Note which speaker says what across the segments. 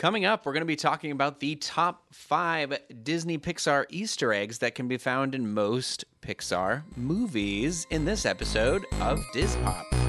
Speaker 1: Coming up, we're going to be talking about the top five Disney Pixar Easter eggs that can be found in most Pixar movies in this episode of Diz Pop.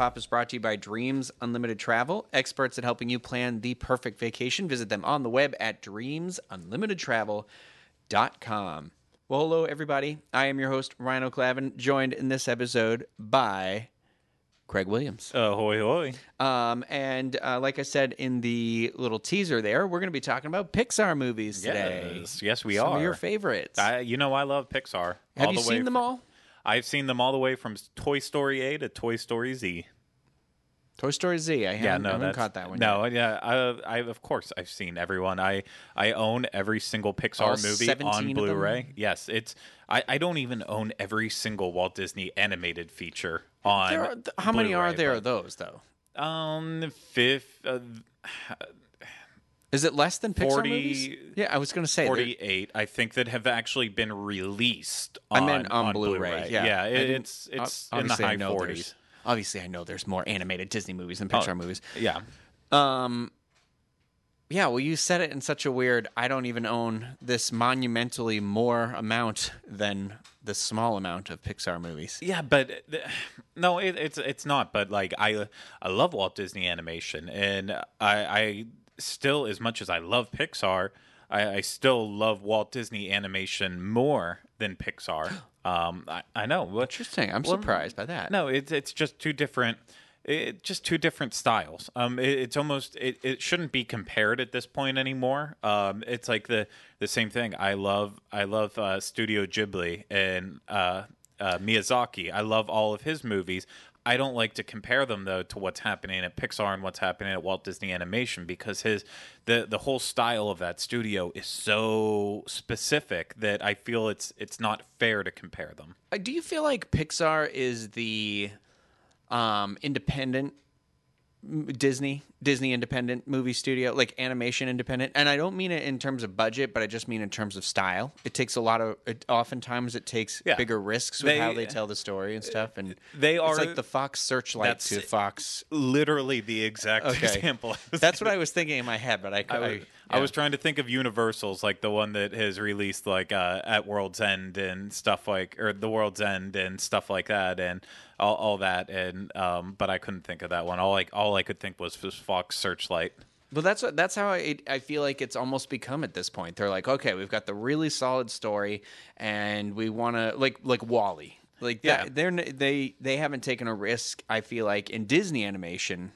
Speaker 1: Pop is brought to you by Dreams Unlimited Travel, experts at helping you plan the perfect vacation. Visit them on the web at dreamsunlimitedtravel.com. Well, hello, everybody. I am your host, Ryan O'Clavin, joined in this episode by Craig Williams.
Speaker 2: Ahoy, hoy.
Speaker 1: Um, and uh, like I said in the little teaser there, we're going to be talking about Pixar movies today.
Speaker 2: Yes, yes, we
Speaker 1: Some
Speaker 2: are.
Speaker 1: of your favorites.
Speaker 2: I, you know, I love Pixar.
Speaker 1: Have
Speaker 2: all
Speaker 1: you
Speaker 2: the way
Speaker 1: seen them
Speaker 2: fr-
Speaker 1: all?
Speaker 2: I've seen them all the way from Toy Story A to Toy Story Z.
Speaker 1: Toy Story Z. I haven't,
Speaker 2: Yeah, no,
Speaker 1: I haven't caught that one. Yet.
Speaker 2: No,
Speaker 1: yet.
Speaker 2: yeah, I, I of course I've seen everyone. I I own every single Pixar
Speaker 1: All
Speaker 2: movie on? Blu-ray. Yes, it's I, I don't even own every single Walt Disney animated feature on.
Speaker 1: There are- how many are there of those, though?
Speaker 2: Um, fifth, uh,
Speaker 1: Is it less than Pixar
Speaker 2: 40
Speaker 1: movies? Yeah, I was going to say.
Speaker 2: forty-eight. I think that have actually been released.
Speaker 1: I
Speaker 2: On,
Speaker 1: meant on, Blu-ray. Yeah,
Speaker 2: yeah. It- it's it's in the high forties.
Speaker 1: Obviously, I know there's more animated Disney movies than
Speaker 2: Oh.
Speaker 1: Pixar movies.
Speaker 2: Yeah.
Speaker 1: Um, yeah. Well, you said it in such a weird. I don't even own this monumentally more amount than the small amount of Pixar movies.
Speaker 2: Yeah, but no, it, it's it's not. But like I I love Walt Disney Animation, and I I still as much as I love Pixar, I, I still love Walt Disney Animation more than Pixar. Um, I, I know. What,
Speaker 1: Interesting. I'm
Speaker 2: Well,
Speaker 1: surprised by that.
Speaker 2: No, it's it's just two different. It, just two different styles. Um, it, it's almost it, it shouldn't be compared at this point anymore. Um, it's like the the same thing. I love I love uh, Studio Ghibli and uh, uh, Miyazaki. I love all of his movies. I don't like to compare them though to what's happening at Pixar and what's happening at Walt Disney Animation because his the the whole style of that studio is so specific that I feel it's it's not fair to compare them.
Speaker 1: Uh, Do you feel like Pixar is the um, independent Disney Disney independent movie studio, like animation independent? And I don't mean it in terms of budget, but I just mean in terms of style. It takes a lot of. It, oftentimes, it takes
Speaker 2: Yeah.
Speaker 1: bigger risks with
Speaker 2: They-
Speaker 1: how they tell the uh, story and stuff. And
Speaker 2: They
Speaker 1: it's
Speaker 2: are-
Speaker 1: like the Fox Searchlight to Fox.
Speaker 2: Literally the exact
Speaker 1: Okay.
Speaker 2: example.
Speaker 1: That's what I was thinking in my head, but I.
Speaker 2: I,
Speaker 1: I,
Speaker 2: I was trying to think of Universals, like the one that has released like uh, at World's End and stuff like, or the World's End and stuff like that, and all, all that, and um, but I couldn't think of that one. All like all I could think was Fox Searchlight.
Speaker 1: Well, that's what that's how I I feel like it's almost become at this point. They're like, okay, we've got the really solid story, and we want to like like WALL-E. Like
Speaker 2: Yeah.
Speaker 1: that, they're they they haven't taken a risk. I feel like in Disney animation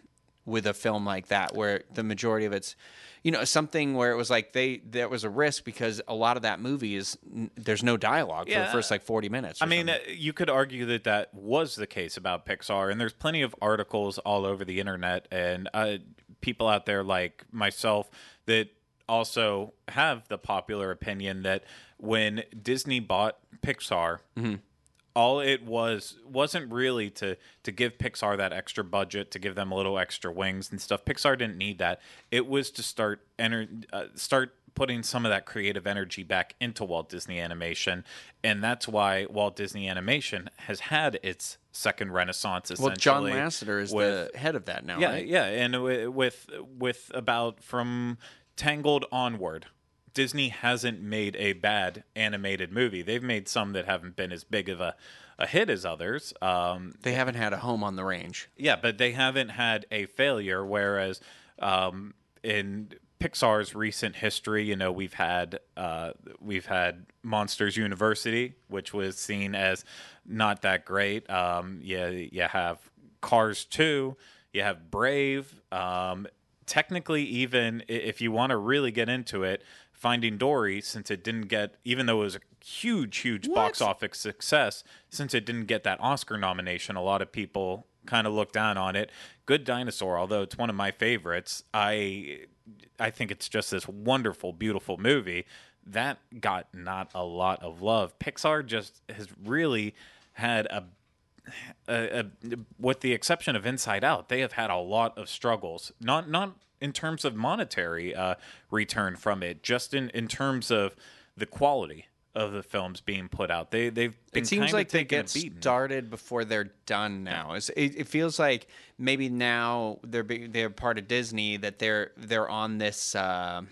Speaker 1: with a film like that, where the majority of it's, you know, something where it was like they there was a risk because a lot of that movie is there's no dialogue for the first like forty minutes.
Speaker 2: I
Speaker 1: or
Speaker 2: mean,
Speaker 1: something.
Speaker 2: uh, you could argue that that was the case about Pixar, and there's plenty of articles all over the internet and uh, people out there like myself that also have the popular opinion that when Disney bought Pixar, all it was wasn't really to to give Pixar that extra budget to give them a little extra wings and stuff. Pixar didn't need that. It was to start enter uh, start putting some of that creative energy back into Walt Disney Animation, and that's why Walt Disney Animation has had its second renaissance. Essentially,
Speaker 1: well, John Lasseter is
Speaker 2: with-
Speaker 1: the head of that now,
Speaker 2: yeah,
Speaker 1: right?
Speaker 2: yeah, and with with about from Tangled onward, Disney hasn't made a bad animated movie. They've made some that haven't been as big of a, a hit as others. Um,
Speaker 1: They haven't had a home on the range.
Speaker 2: yeah, but they haven't had a failure. Whereas um, in Pixar's recent history, you know, we've had uh, we've had Monsters University, which was seen as not that great. Um, yeah, you have Cars Two, you have Brave. Um, technically, even if you want to really get into it, Finding Dory, since it didn't get, even though it was a huge, huge box office success, since it didn't get that Oscar nomination, a lot of people kind of look down on it. Good Dinosaur, although it's one of my favorites, I I think it's just this wonderful, beautiful movie that got not a lot of love. Pixar just has really had a uh, uh, with the exception of Inside Out, they have had a lot of struggles. Not not in terms of monetary uh, return from it, just in, in terms of the quality of the films being put out. They they've been
Speaker 1: it seems like they get started before they're done now. It, it feels like maybe now they're be, they're part of Disney that they're they're on this uh,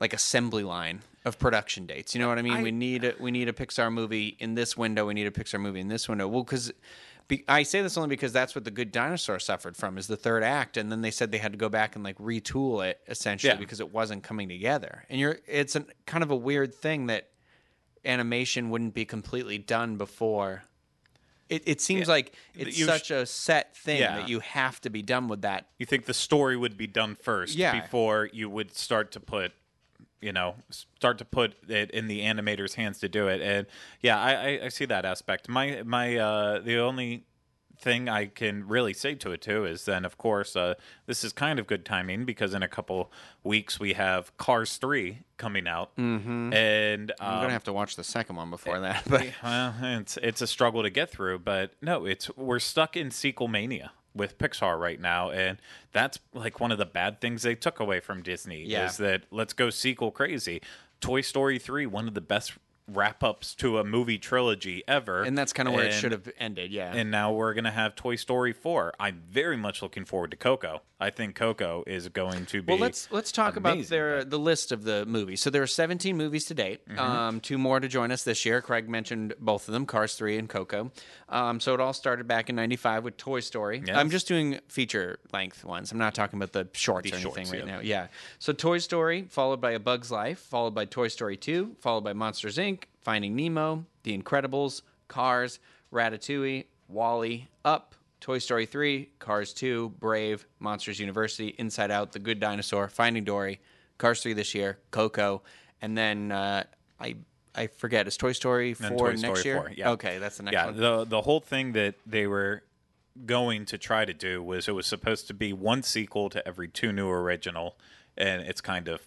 Speaker 1: like assembly line of production dates. You know what I mean?
Speaker 2: I-
Speaker 1: we need a, we need a Pixar movie in this window. We need a Pixar movie in this window. Well, because. I say this only because that's what the Good Dinosaur suffered from is the third act, and then they said they had to go back and like retool it essentially
Speaker 2: Yeah.
Speaker 1: because it wasn't coming together. And you're it's a kind of a weird thing that animation wouldn't be completely done before. It, it seems
Speaker 2: Yeah.
Speaker 1: like it's
Speaker 2: You sh-
Speaker 1: such a set thing
Speaker 2: Yeah.
Speaker 1: that you have to be done with that.
Speaker 2: You think the story would be done first
Speaker 1: Yeah.
Speaker 2: before you would start to put, you know, start to put it in the animator's hands to do it. And yeah, I, I, I see that aspect. My my uh, the only thing I can really say to it too is then of course uh, this is kind of good timing because in a couple weeks we have Cars three coming out, mm-hmm. and
Speaker 1: I'm
Speaker 2: um,
Speaker 1: gonna have to watch the second one before that, but
Speaker 2: well, it's it's a struggle to get through, but no, it's we're stuck in sequel mania with Pixar right now, and that's like one of the bad things they took away from Disney
Speaker 1: Yeah.
Speaker 2: is that let's go sequel crazy. Toy Story three, one of the best wrap ups to a movie trilogy ever,
Speaker 1: and that's kind of where it should have ended. Yeah,
Speaker 2: And now we're gonna have Toy Story four. I'm very much looking forward to Coco. I think Coco is going to be
Speaker 1: Well, let's let's talk about their the list of the movies. So there are 17 movies to date.
Speaker 2: Mm-hmm.
Speaker 1: Um, two more to join us this year. Craig mentioned both of them, Cars 3 and Coco. Um, so it all started back in '95 with Toy Story.
Speaker 2: Yes.
Speaker 1: I'm just doing feature length ones. I'm not talking about the shorts
Speaker 2: The
Speaker 1: or anything
Speaker 2: shorts,
Speaker 1: right
Speaker 2: yeah.
Speaker 1: now. Yeah. So Toy Story, followed by A Bug's Life, followed by Toy Story 2, followed by Monsters Inc., Finding Nemo, The Incredibles, Cars, Ratatouille, WALL-E, Up. Toy Story 3, Cars 2, Brave, Monsters University, Inside Out, The Good Dinosaur, Finding Dory, Cars 3 this year, Coco, and then uh, I I forget, is Toy Story 4
Speaker 2: Toy
Speaker 1: next
Speaker 2: Story
Speaker 1: year?
Speaker 2: 4, yeah.
Speaker 1: Okay, that's the next
Speaker 2: yeah,
Speaker 1: one.
Speaker 2: the the whole thing that they were going to try to do was it was supposed to be one sequel to every two new original, and it's kind of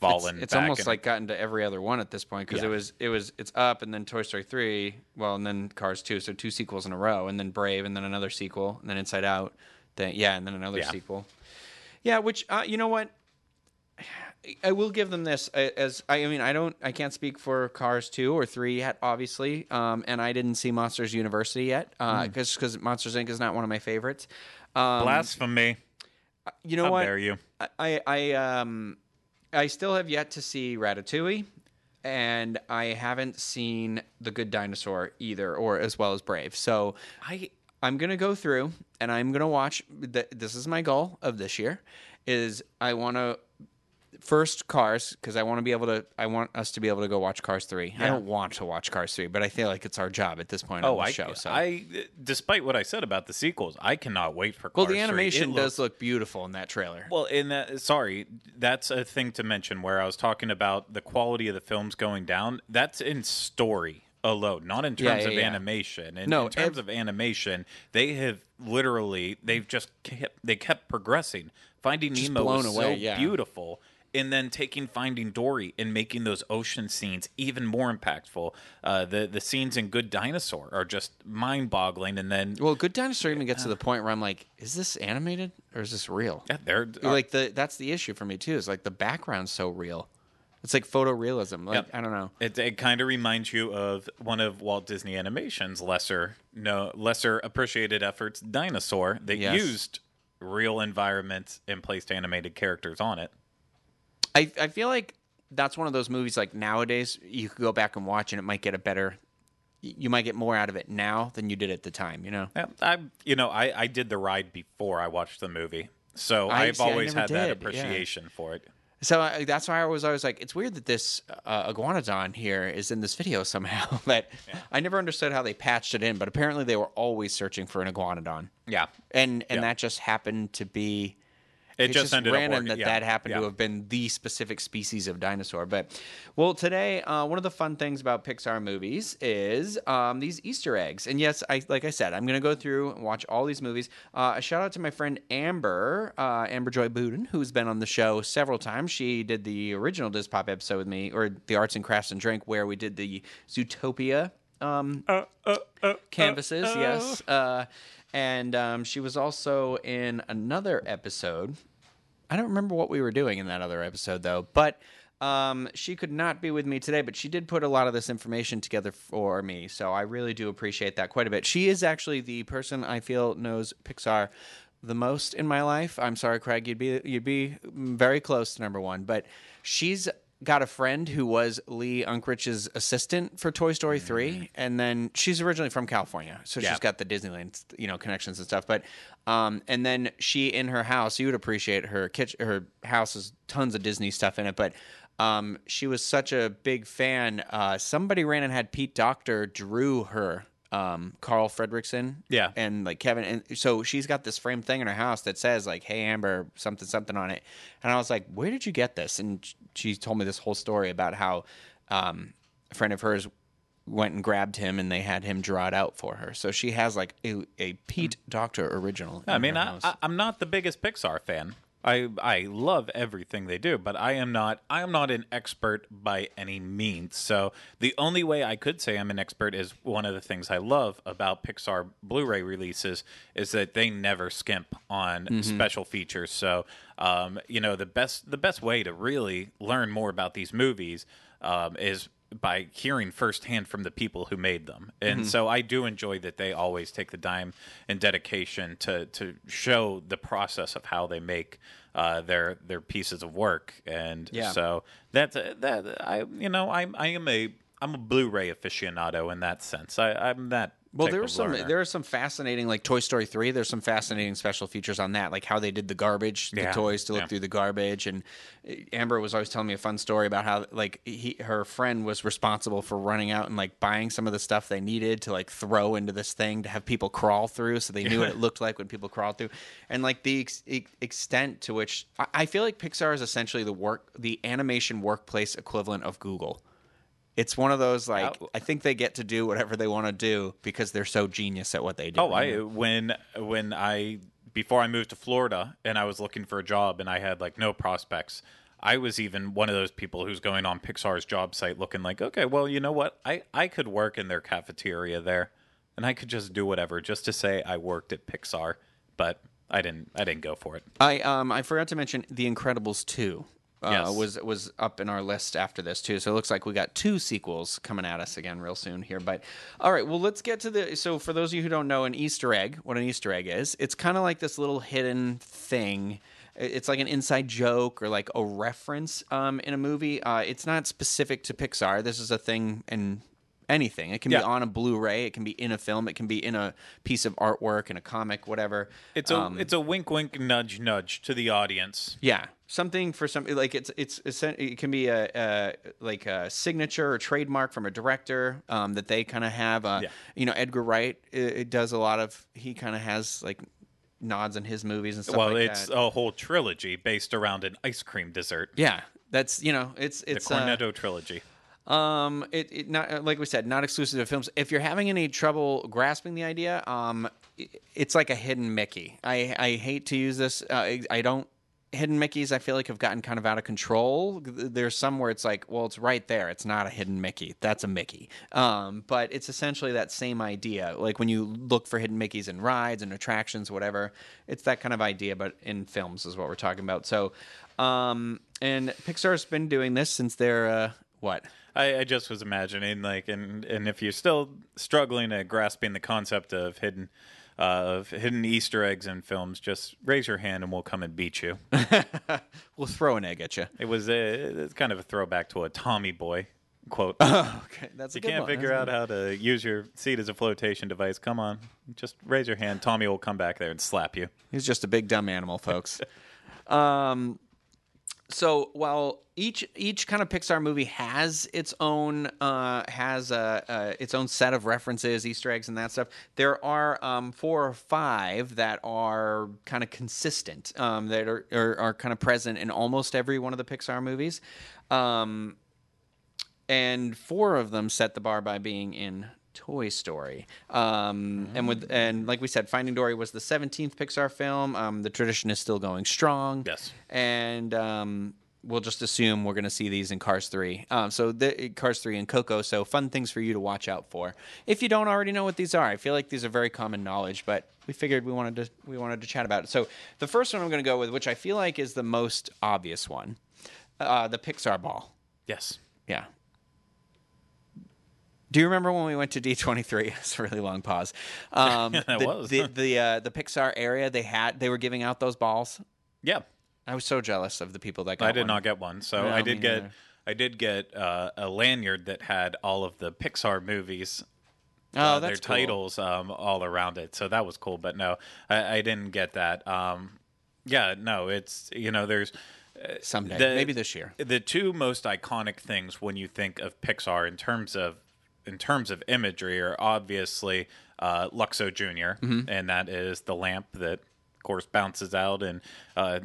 Speaker 2: fallen.
Speaker 1: it's
Speaker 2: back
Speaker 1: almost
Speaker 2: and-
Speaker 1: like gotten to every other one at this point because
Speaker 2: Yeah.
Speaker 1: it was it was it's up and then Toy Story three, well, and then Cars two, so two sequels in a row, and then Brave, and then another sequel, and then Inside Out, then yeah, and then another
Speaker 2: Yeah.
Speaker 1: sequel. Yeah, which uh, you know what, I will give them this uh, as I, I mean I don't I can't speak for Cars two or three yet, obviously, um, and I didn't see Monsters University yet
Speaker 2: Hmm.
Speaker 1: because because Monsters Inc is not one of my favorites. Um,
Speaker 2: blasphemy.
Speaker 1: you know
Speaker 2: How
Speaker 1: what?
Speaker 2: dare you?
Speaker 1: I I um I still have yet to see Ratatouille, and I haven't seen The Good Dinosaur either, or as well as Brave. So
Speaker 2: I
Speaker 1: I'm gonna go through and I'm gonna watch. th- This is my goal of this year, is I want to first Cars because I want to be able to. I want us to be able to go watch Cars three. I don't want to watch Cars three, but I feel like it's our job at this point
Speaker 2: oh
Speaker 1: on the show. So.
Speaker 2: I despite what I said about the sequels, I cannot wait for.
Speaker 1: well,
Speaker 2: Cars
Speaker 1: the animation does
Speaker 2: looks-
Speaker 1: look beautiful in that trailer.
Speaker 2: Well, in that, sorry, that's a thing to mention where I was talking about the quality of the films going down. That's in story alone, not in terms
Speaker 1: yeah,
Speaker 2: of
Speaker 1: yeah.
Speaker 2: animation. And
Speaker 1: No,
Speaker 2: in terms
Speaker 1: ev-
Speaker 2: of animation, they have literally they've just kept they kept progressing. Finding Nemo
Speaker 1: blown
Speaker 2: was
Speaker 1: away,
Speaker 2: so
Speaker 1: yeah.
Speaker 2: beautiful. And then taking Finding Dory and making those ocean scenes even more impactful. Uh, the the scenes in Good Dinosaur are just mind boggling. And then
Speaker 1: Well, Good Dinosaur even gets to the point where I'm like, is this animated or is this real?
Speaker 2: yeah, they're
Speaker 1: Like the that's the issue for me too. Is like the background's so real. It's like photorealism. Like
Speaker 2: Yep.
Speaker 1: I don't know.
Speaker 2: It, it kind of reminds you of one of Walt Disney Animation's lesser no lesser appreciated efforts, Dinosaur, that
Speaker 1: Yes.
Speaker 2: used real environments and placed animated characters on it.
Speaker 1: I I feel like that's one of those movies like nowadays you could go back and watch and it might get a better. You might get more out of it now than you did at the time. You know.
Speaker 2: Yeah, I you know I, I did the ride before I watched the movie, so
Speaker 1: I-
Speaker 2: I've
Speaker 1: see,
Speaker 2: always had that
Speaker 1: did, yeah.
Speaker 2: appreciation for it.
Speaker 1: So I, that's why I was always like, it's weird that this uh, iguanodon here is in this video somehow. but I never understood how they patched it in. But apparently they were always searching for an iguanodon,
Speaker 2: Yeah,
Speaker 1: and and
Speaker 2: Yeah.
Speaker 1: that just happened to be.
Speaker 2: It
Speaker 1: it's
Speaker 2: just, ended
Speaker 1: random that
Speaker 2: yeah.
Speaker 1: that happened to have been the specific species of dinosaur. But well, today uh, one of the fun things about Pixar movies is um, these Easter eggs. And yes, I like I said, I'm going to go through and watch all these movies. Uh, a shout out to my friend Amber, uh, Amber Joy Budin, who's been on the show several times. She did the original Diz Pop episode with me, or the Arts and Crafts and Drink, where we did the Zootopia um, canvases. yes. Uh, and um, she was also in another episode. I don't remember what we were doing in that other episode though, but um, she could not be with me today, but she did put a lot of this information together for me, so I really do appreciate that quite a bit. She is actually the person I feel knows Pixar the most in my life. I'm sorry, Craig, you'd be you'd be very close to number one, but she's got a friend who was Lee Unkrich's assistant for Toy Story 3 and then she's originally from California so
Speaker 2: Yeah.
Speaker 1: she's got the Disneyland you know connections and stuff but um and then she in her house you would appreciate her kitchen her house has tons of Disney stuff in it but um she was such a big fan uh somebody ran and had Pete Docter drew her um Carl Fredricksen
Speaker 2: Yeah.
Speaker 1: and like Kevin and so she's got this framed thing in her house that says like hey Amber something something on it and I was like where did you get this and she told me this whole story about how um a friend of hers went and grabbed him and they had him draw it out for her so she has like a, a Pete Docter original
Speaker 2: I mean, I. I, I'm not the biggest Pixar fan. I I love everything they do, but I am not I am not an expert by any means. So the only way I could say I'm an expert is one of the things I love about Pixar Blu-ray releases is that they never skimp on
Speaker 1: Mm-hmm.
Speaker 2: special features. So um, you know the best the best way to really learn more about these movies um, is by hearing firsthand from the people who made them. And
Speaker 1: Mm-hmm.
Speaker 2: so I do enjoy that they always take the time and dedication to to show the process of how they make uh, their their pieces of work. And
Speaker 1: Yeah.
Speaker 2: so that's that I you know I I am a I'm a Blu-ray aficionado in that sense. I, I'm that.
Speaker 1: Well, there was some.
Speaker 2: learner.
Speaker 1: There are some fascinating, like Toy Story three. There's some fascinating special features on that, like how they did the garbage, the
Speaker 2: Yeah,
Speaker 1: toys to look
Speaker 2: yeah.
Speaker 1: through the garbage. And uh, Amber was always telling me a fun story about how, like, he, her friend was responsible for running out and like buying some of the stuff they needed to like throw into this thing to have people crawl through, so they knew what it looked like when people crawled through, and like the ex- extent to which I, I feel like Pixar is essentially the work, the animation workplace equivalent of Google. It's one of those like. I think they get to do whatever they want to do because they're so genius at what they do.
Speaker 2: Oh, I when when I before I moved to Florida and I was looking for a job and I had like no prospects. I was even one of those people who's going on Pixar's job site looking like, okay, well, you know what? I I could work in their cafeteria there and I could just do whatever just to say I worked at Pixar, but I didn't I didn't go for it.
Speaker 1: I um I forgot to mention The Incredibles two. Uh,
Speaker 2: Yes.
Speaker 1: was was up in our list after this too. So it looks like we got two sequels coming at us again real soon here. But all right, well let's get to the. So for those of you who don't know, an Easter egg, what an Easter egg is, it's kind of like this little hidden thing. It's like an inside joke or like a reference um, in a movie. Uh, it's not specific to Pixar. This is a thing in anything. It can
Speaker 2: Yeah.
Speaker 1: be on a Blu-ray. It can be in a film. It can be in a piece of artwork, in a comic, whatever.
Speaker 2: It's a
Speaker 1: Um,
Speaker 2: it's a wink wink nudge nudge to the audience.
Speaker 1: yeah, something for some like it's it's, it can be a, a like a signature or trademark from a director um, that they kind of have. Uh,
Speaker 2: Yeah.
Speaker 1: You know, Edgar Wright it, it does a lot of. He kind of has like nods in his movies and stuff
Speaker 2: well,
Speaker 1: like
Speaker 2: it's
Speaker 1: that.
Speaker 2: a whole trilogy based around an ice cream dessert.
Speaker 1: yeah, that's you know it's
Speaker 2: The
Speaker 1: it's uh,
Speaker 2: Cornetto trilogy.
Speaker 1: Um, it, it not like we said, not exclusive to films. If you're having any trouble grasping the idea, um, i- it's like a hidden Mickey. I I hate to use this. Uh, I, I don't. Hidden Mickeys, I feel like have gotten kind of out of control. There's some where it's like, well, it's right there. It's not a hidden Mickey. That's a Mickey. Um, but it's essentially that same idea. Like when you look for hidden Mickeys in rides and attractions, whatever, it's that kind of idea. But in films is what we're talking about. So, um, and Pixar's been doing this since they're uh, what
Speaker 2: I, I just was imagining like and and if you're still struggling at grasping the concept of hidden of hidden Easter eggs in films, just raise your hand and we'll come and beat you.
Speaker 1: we'll throw an egg at you.
Speaker 2: it was a, it's kind of a throwback to a Tommy Boy quote.
Speaker 1: okay, that's a
Speaker 2: you can't
Speaker 1: one.
Speaker 2: figure
Speaker 1: That's
Speaker 2: out how to use your seat as a flotation device. Come on, just raise your hand. Tommy will come back there and slap you.
Speaker 1: He's just a big dumb animal, folks. um, so while each each kind of Pixar movie has its own uh, has a, its own set of references, Easter eggs, and that stuff, there are um, four or five that are kind of consistent um, that are, are are kind of present in almost every one of the Pixar movies. Um, and four of them set the bar by being in Toy Story. Um, And with and like we said, Finding Dory was the seventeenth Pixar film. Um, the tradition is still going strong.
Speaker 2: Yes.
Speaker 1: And um, we'll just assume we're going to see these in Cars 3. Um, so the Cars 3 and Coco. So fun things for you to watch out for. If you don't already know what these are, I feel like these are very common knowledge, but we figured we wanted to we wanted to chat about it. So the first one I'm going to go with, which I feel like is the most obvious one, uh, the Pixar ball.
Speaker 2: Yes.
Speaker 1: Yeah. Do you remember when we went to D23? It's a really long pause. Um,
Speaker 2: It
Speaker 1: the,
Speaker 2: was.
Speaker 1: the the uh, the Pixar area they had they were giving out those balls.
Speaker 2: Yeah.
Speaker 1: I was so jealous of the people that got one.
Speaker 2: I did
Speaker 1: one.
Speaker 2: not get one. So
Speaker 1: No,
Speaker 2: I did get
Speaker 1: neither.
Speaker 2: I did get uh, a lanyard that had all of the Pixar movies
Speaker 1: Oh,
Speaker 2: uh,
Speaker 1: that's
Speaker 2: their
Speaker 1: cool.
Speaker 2: titles um, all around it. So that was cool. But no, I, I didn't get that. Um, yeah, no, it's you know, there's
Speaker 1: someday,
Speaker 2: the-
Speaker 1: maybe this year.
Speaker 2: the two most iconic things when you think of Pixar in terms of in terms of imagery are obviously uh, Luxo junior
Speaker 1: Mm-hmm.
Speaker 2: and that is the lamp that, of course, bounces out and uh,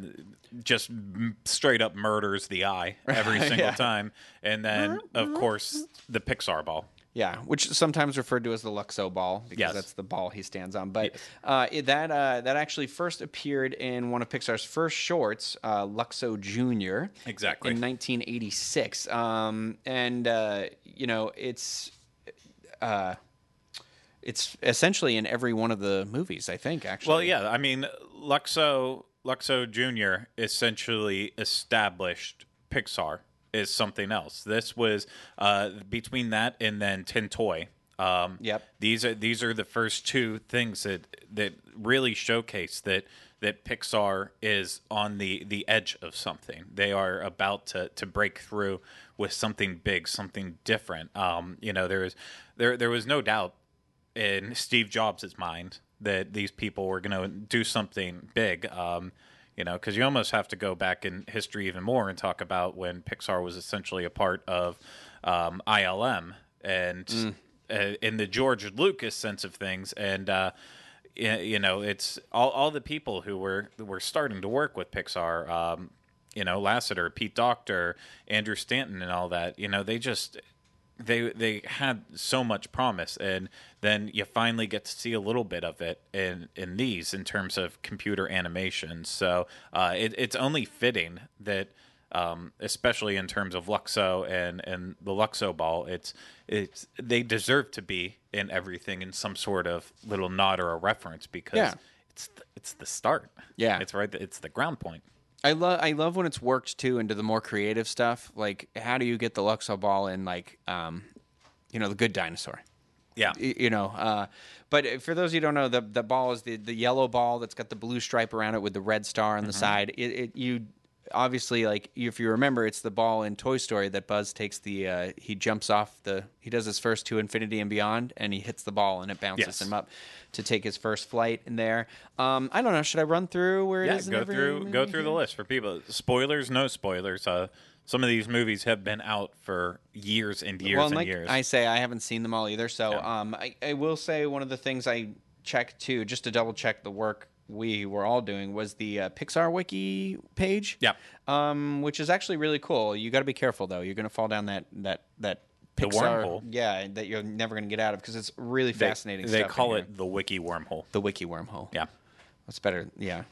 Speaker 2: just m- straight up murders the eye every single
Speaker 1: Yeah.
Speaker 2: time. And then, of course, the Pixar ball.
Speaker 1: Yeah, which sometimes referred to as the Luxo ball because
Speaker 2: Yes.
Speaker 1: that's the ball he stands on. But
Speaker 2: Yes.
Speaker 1: uh, it, that uh, that actually first appeared in one of Pixar's first shorts, uh, Luxo Junior.
Speaker 2: Exactly.
Speaker 1: in 1986. Um, and uh, you know, it's uh, it's essentially in every one of the movies. I think actually.
Speaker 2: Well, yeah, I mean, Luxo Luxo Junior essentially established Pixar is something else. This was uh, between that and then Tin Toy. Um,
Speaker 1: Yep.
Speaker 2: These are these are the first two things that that really showcase that that Pixar is on the the edge of something. They are about to to break through with something big, something different. Um, you know, there was there there was no doubt in Steve Jobs' mind that these people were going to do something big. Um, you know, because you almost have to go back in history even more and talk about when Pixar was essentially a part of um, ILM and uh, in the George Lucas sense of things, and uh, you know, it's all all the people who were were starting to work with Pixar. Um, you know, Lasseter, Pete Docter, Andrew Stanton, and all that. You know, they just they they had so much promise and then you finally get to see a little bit of it in in these in terms of computer animation so uh, it, it's only fitting that um, especially in terms of Luxo and and the Luxo ball it's it's they deserve to be in everything in some sort of little nod or a reference because
Speaker 1: Yeah.
Speaker 2: it's the, it's the start
Speaker 1: Yeah.
Speaker 2: it's right it's the ground point
Speaker 1: I love I love when it's worked too into the more creative stuff. Like, how do you get the Luxo ball in like, um, you know, the Good Dinosaur?
Speaker 2: yeah
Speaker 1: Y- you know uh, but for those of you who don't know the the ball is the the yellow ball that's got the blue stripe around it with the red star on the side it, it you obviously like if you remember it's the ball in toy story that buzz takes the uh, he jumps off the he does his first to infinity and beyond and he hits the ball and it bounces
Speaker 2: Yes.
Speaker 1: him up to take his first flight in there um, i don't know should i run through where it
Speaker 2: yeah,
Speaker 1: is
Speaker 2: go through go through the list for people. Spoilers, no spoilers. Uh, some of these movies have been out for years and years
Speaker 1: well,
Speaker 2: and
Speaker 1: like
Speaker 2: years.
Speaker 1: I say, I haven't seen them all either. So,
Speaker 2: Yeah.
Speaker 1: um, I, I will say one of the things I checked too, just to double check the work we were all doing, was the uh, Pixar Wiki page.
Speaker 2: Yeah.
Speaker 1: Um, which is actually really cool. You got to be careful though. You're gonna fall down that that that
Speaker 2: The
Speaker 1: Pixar,
Speaker 2: wormhole.
Speaker 1: yeah, that you're never gonna get out of because it's really fascinating.
Speaker 2: They,
Speaker 1: stuff in
Speaker 2: call
Speaker 1: here.
Speaker 2: it the wiki wormhole.
Speaker 1: the Wiki wormhole.
Speaker 2: Yeah.
Speaker 1: That's better. Yeah.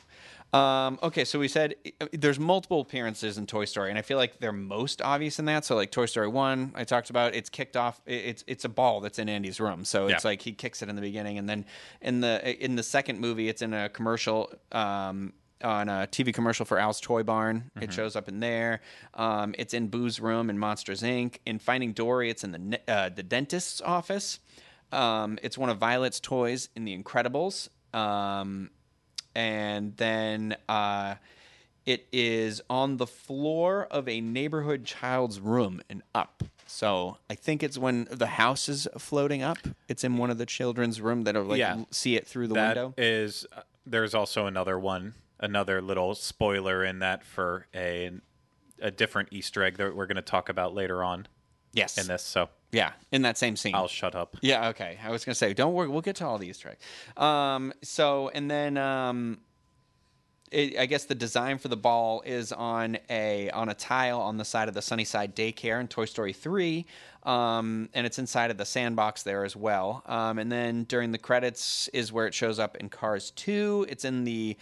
Speaker 1: Um, okay, so we said uh, there's multiple appearances in Toy Story, and I feel like they're most obvious in that. So, like Toy Story One, I talked about, it's kicked off. It's it's a ball that's in Andy's room, so it's
Speaker 2: Yeah.
Speaker 1: like he kicks it in the beginning, and then in the in the second movie, it's in a commercial. Um, on a TV commercial for Al's Toy Barn, it shows up in there. Um, it's in Boo's room in Monsters Inc. In Finding Dory, it's in the uh, the dentist's office. Um, it's one of Violet's toys in The Incredibles. Um, and then uh, it is on the floor of a neighborhood child's room and up. So I think it's when the house is floating up. It's in one of the children's room that are like
Speaker 2: Yeah.
Speaker 1: see it through the
Speaker 2: That
Speaker 1: window.
Speaker 2: is. uh, there's also another one, another little spoiler in that for a a different Easter egg that we're going to talk about later on
Speaker 1: Yes.
Speaker 2: in this. So
Speaker 1: Yeah, in that same scene.
Speaker 2: I'll shut up.
Speaker 1: Yeah, okay. I was gonna say, don't worry, we'll get to all the Easter eggs. Um, so and then um, it, I guess the design for the ball is on a on a tile on the side of the Sunnyside Daycare in Toy Story Three, um, and it's inside of the sandbox there as well. Um, and then during the credits is where it shows up in Cars Two. It's in the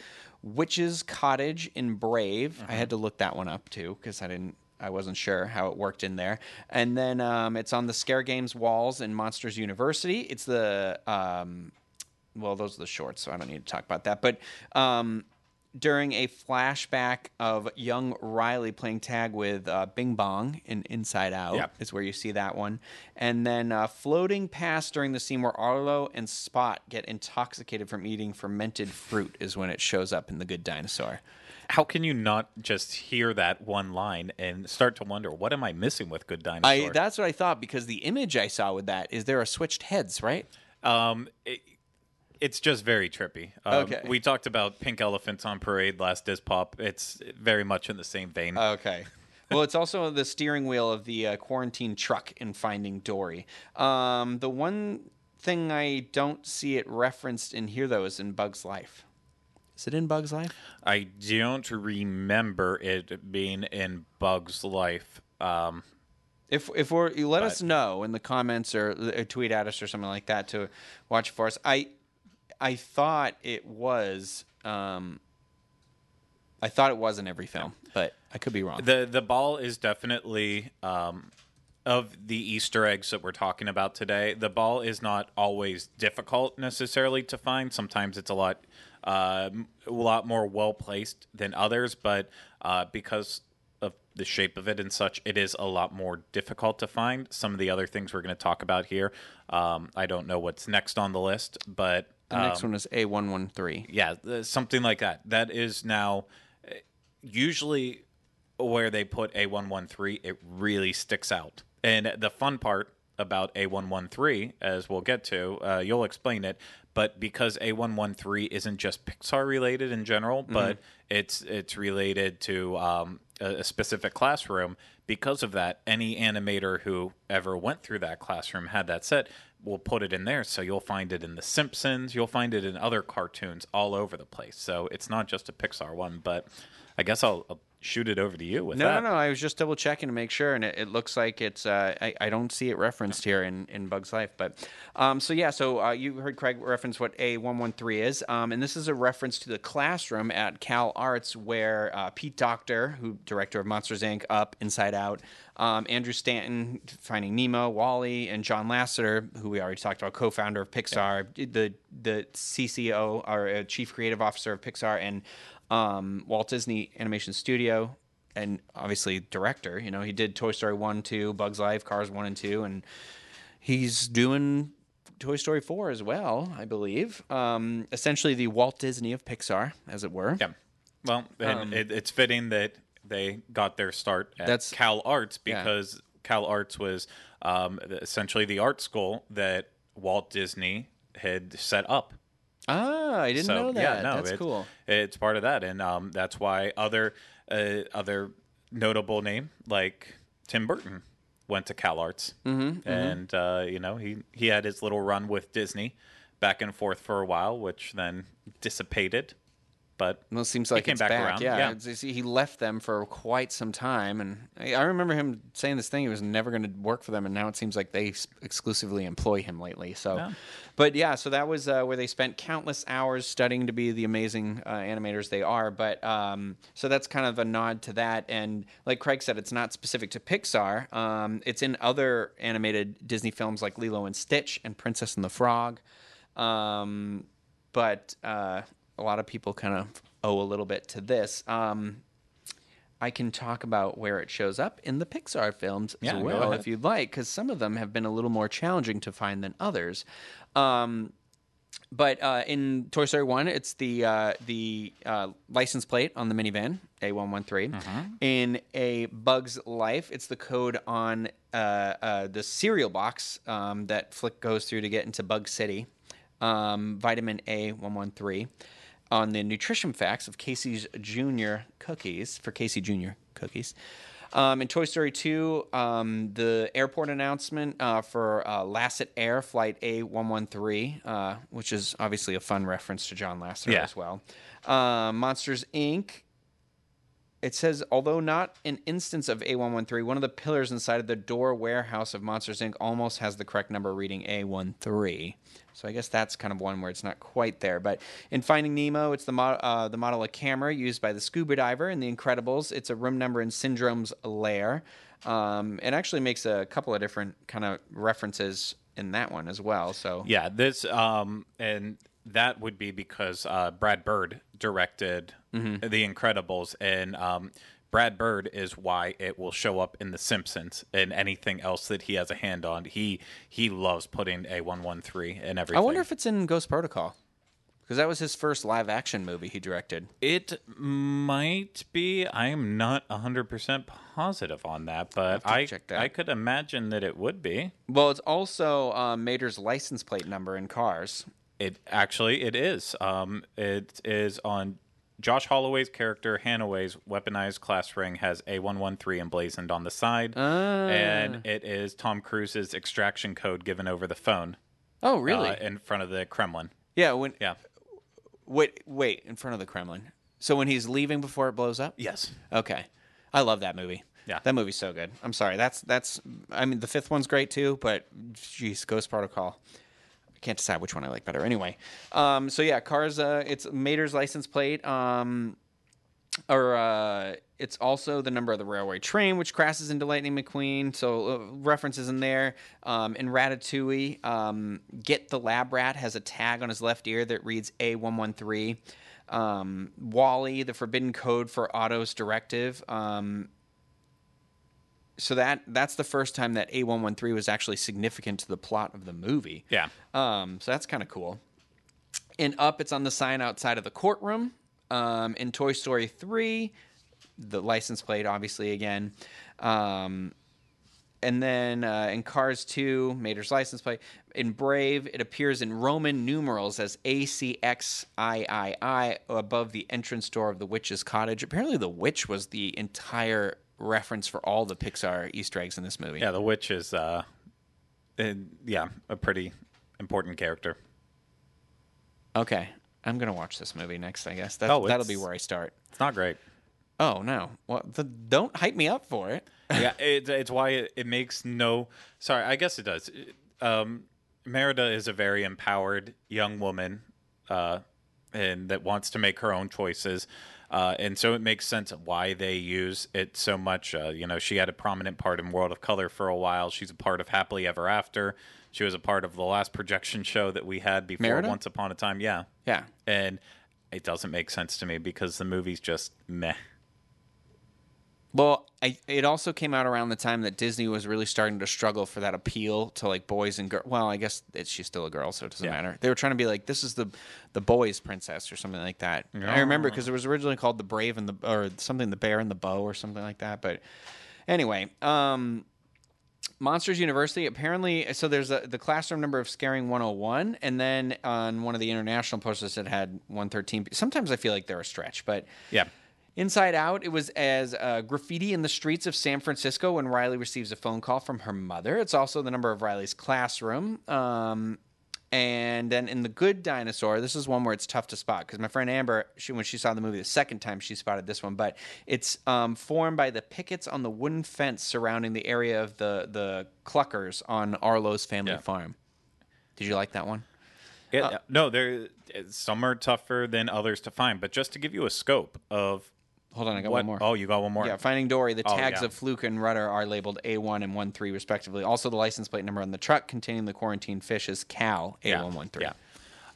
Speaker 1: Witch's Cottage in Brave. I had to look that one up too because I didn't. I wasn't sure how it worked in there. And then um, it's on the Scare Games walls in Monsters University. It's the um, well, those are the shorts, so I don't need to talk about that. But um, during a flashback of young Riley playing tag with uh, Bing Bong in Inside Out
Speaker 2: Yeah.
Speaker 1: is where you see that one. And then uh, floating past during the scene where Arlo and Spot get intoxicated from eating fermented fruit is when it shows up in The Good Dinosaur.
Speaker 2: How can you not just hear that one line and start to wonder what am I missing with Good Dinosaur?
Speaker 1: I that's what I thought because the image I saw with that is there are switched heads, right?
Speaker 2: Um, it, it's just very trippy. Um,
Speaker 1: Okay.
Speaker 2: We talked about Pink Elephants on Parade last Diz Pop. It's very much in the same vein.
Speaker 1: Okay. Well, it's also the steering wheel of the uh, quarantine truck in Finding Dory. Um, the one thing I don't see it referenced in here, though, is in Bug's Life. Is it in Bug's Life?
Speaker 2: I don't remember it being in Bug's Life. Um,
Speaker 1: If if we're you let us know in the comments or, or tweet at us or something like that to watch for us. I I thought it was. Um, I thought it was in every film, but I could be wrong.
Speaker 2: the the ball is definitely um, of the Easter eggs that we're talking about today. The ball is not always difficult necessarily to find. Sometimes it's a lot uh, a lot more well placed than others, but uh, because of the shape of it and such, it is a lot more difficult to find. Some of the other things we're going to talk about here, um, I don't know what's next on the list, but
Speaker 1: the next one is A one one three.
Speaker 2: yeah, something like that. That is now uh, usually where they put A113, it really sticks out. And the fun part about A113, as we'll get to, uh, you'll explain it, but because A113 isn't just Pixar related in general, but it's it's related to um, a, a specific classroom. Because of that, any animator who ever went through that classroom had that set will put it in there. So you'll find it in The Simpsons, you'll find it in other cartoons all over the place. So it's not just a Pixar one, but I guess I'll, I'll shoot it over to you with
Speaker 1: No,
Speaker 2: that.
Speaker 1: no, no. I was just double checking to make sure, and it, it looks like it's. Uh, I, I don't see it referenced here in, in Bug's Life, but um, so yeah. So uh, you heard Craig reference what A one one three is, um, and this is a reference to the classroom at Cal Arts where uh, Pete Docter, who director of Monsters Inc., Up, Inside Out, um, Andrew Stanton, Finding Nemo, WALL-E, and John Lasseter, who we already talked about, co-founder of Pixar, the the CCO or uh, Chief Creative Officer of Pixar, and um, Walt Disney Animation Studio, and obviously director. You know, he did Toy Story one, two, Bugs Life, Cars one and two, and he's doing Toy Story four as well, I believe. Um, essentially, the Walt Disney of Pixar, as it were.
Speaker 2: Yeah. Well, and it, it's fitting that they got their start at
Speaker 1: Um, That's-
Speaker 2: Cal Arts
Speaker 1: Yeah.
Speaker 2: because Cal Arts was um, essentially the art school that Walt Disney had set up.
Speaker 1: Ah, I didn't
Speaker 2: so
Speaker 1: know that.
Speaker 2: yeah, no,
Speaker 1: That's
Speaker 2: it's,
Speaker 1: cool.
Speaker 2: It's part of that, and um, that's why other uh, other notable name like Tim Burton went to Cal Arts, mm-hmm, and Uh, you know he he had his little run with Disney back and forth for a while, which then dissipated. But
Speaker 1: Well, it seems like he
Speaker 2: came
Speaker 1: it's
Speaker 2: back
Speaker 1: back.
Speaker 2: around,
Speaker 1: Yeah,
Speaker 2: yeah.
Speaker 1: He left them for quite some time, and I, remember him saying this thing. He was never going to work for them, and now it seems like they exclusively employ him lately. So,
Speaker 2: Yeah.
Speaker 1: but yeah, so that was uh, where they spent countless hours studying to be the amazing uh, animators they are. But um, so that's kind of a nod to that, and like Craig said, it's not specific to Pixar. Um, it's in other animated Disney films like Lilo and Stitch and Princess and the Frog. Um, but uh, a lot of people kind of owe a little bit to this. Um, I can talk about where it shows up in the Pixar films
Speaker 2: Yeah,
Speaker 1: as well, if you'd like, because some of them have been a little more challenging to find than others. Um, but uh, in Toy Story One, it's the uh, the uh, license plate on the minivan A one one three. In a Bug's Life, it's the code on uh, uh, the cereal box um, that Flick goes through to get into Bug City. Um, vitamin A one one three. On the nutrition facts of Casey's Junior cookies for Casey Junior cookies. Um, in Toy Story 2, um, the airport announcement uh, for uh, Lasset Air Flight A113, uh, which is obviously a fun reference to John Lasseter
Speaker 2: Yeah.
Speaker 1: as well. Um, Monsters Inc. it says, although not an instance of A113, one of the pillars inside of the door warehouse of Monsters Inc. almost has the correct number reading A13. So I guess that's kind of one where it's not quite there. But in Finding Nemo, it's the, mo- uh, the model of camera used by the scuba diver. In The Incredibles, it's a room number in Syndrome's lair. Um, it actually makes a couple of different kind of references in that one as well. So
Speaker 2: Yeah, this um and that would be because uh, Brad Bird directed
Speaker 1: Mm-hmm.
Speaker 2: The Incredibles, and um, Brad Bird is why it will show up in The Simpsons and anything else that he has a hand on. He he loves putting a one one three and everything.
Speaker 1: I wonder if it's in Ghost Protocol. Because that was his first live action movie he directed.
Speaker 2: it might be. I am not hundred percent positive on that, but I
Speaker 1: that.
Speaker 2: I could imagine that it would be.
Speaker 1: Well, it's also um, Mater's license plate number in Cars.
Speaker 2: It actually it is. Um, it is on Josh Holloway's character Hanaway's weaponized class ring has a one one three emblazoned on the side,
Speaker 1: Ah.
Speaker 2: and it is Tom Cruise's extraction code given over the phone.
Speaker 1: Oh, really?
Speaker 2: uh, in front of the Kremlin.
Speaker 1: yeah. When
Speaker 2: Yeah.
Speaker 1: wait, wait, in front of the Kremlin. So when he's leaving before it blows up.
Speaker 2: Yes.
Speaker 1: Okay, I love that movie.
Speaker 2: Yeah.
Speaker 1: that movie's so good. I'm sorry. That's that's. I mean, the fifth one's great too, but geez, Ghost Protocol. Can't decide which one I like better. Anyway, um, so yeah, Cars. Uh, it's Mater's license plate. Um, or uh, it's also the number of the railway train, which crashes into Lightning McQueen. So uh, references in there. Um, in Ratatouille, um, Git the Lab Rat has a tag on his left ear that reads A113. Um, WALL-E, the forbidden code for Otto's directive. Um, so that that's the first time that A113 was actually significant to the plot of the movie.
Speaker 2: Yeah.
Speaker 1: Um, so that's kind of cool. In Up, it's on the sign outside of the courtroom. Um, in Toy Story 3, the license plate, obviously, again. Um, and then uh, in Cars 2, Mater's license plate. In Brave, it appears in Roman numerals as ACXIII above the entrance door of the witch's cottage. Apparently, the witch was the entire reference for all the Pixar Easter eggs in this movie.
Speaker 2: Yeah. The witch is uh, uh, yeah, a pretty important character.
Speaker 1: Okay. I'm to watch this movie next, I guess. That,
Speaker 2: Oh,
Speaker 1: that'll be where I start.
Speaker 2: It's not great.
Speaker 1: Oh, no. Well, the, don't hype me up for it.
Speaker 2: yeah, it, it's why it, it makes no. Sorry, I guess it does. Um, Merida is a very empowered young woman, uh, and that wants to make her own choices. Uh, and so it makes sense why they use it so much. Uh, you know, she had a prominent part in World of Color for a while. She's a part of Happily Ever After. She was a part of the last projection show that we had before
Speaker 1: Merida?
Speaker 2: Once Upon a Time. Yeah.
Speaker 1: Yeah.
Speaker 2: And it doesn't make sense to me because the movie's just meh.
Speaker 1: Well, I, it also came out around the time that Disney was really starting to struggle for that appeal to like boys and girls. Well, I guess it's, she's still a girl, so it doesn't
Speaker 2: Yeah.
Speaker 1: matter. They were trying to be like, this is the the boys' princess or something like that. I remember because it was originally called the Brave and the or something, the Bear and the Bow or something like that. But anyway, um, Monsters University apparently. So there's a, the classroom number of Scaring 101, and then on one of the international posters it had 113. Sometimes I feel like they're a stretch, but
Speaker 2: Yeah.
Speaker 1: Inside Out, it was as uh, graffiti in the streets of San Francisco when Riley receives a phone call from her mother. It's also the number of Riley's classroom. Um, and then in The Good Dinosaur, this is one where it's tough to spot because my friend Amber, she, when she saw the movie the second time, she spotted this one. But it's um, formed by the pickets on the wooden fence surrounding the area of the, the cluckers on Arlo's family
Speaker 2: Yeah.
Speaker 1: farm. Did you like that one?
Speaker 2: Yeah, no, there some are tougher than others to find, but just to give you a scope of
Speaker 1: Hold on, I got
Speaker 2: what
Speaker 1: one more.
Speaker 2: Oh, you got one more.
Speaker 1: Yeah, Finding Dory, the
Speaker 2: Oh,
Speaker 1: tags
Speaker 2: yeah.
Speaker 1: of Fluke and Rudder are labeled A1 and 13 respectively. Also, the license plate number on the truck containing the quarantine fish is Cal A113.
Speaker 2: Yeah.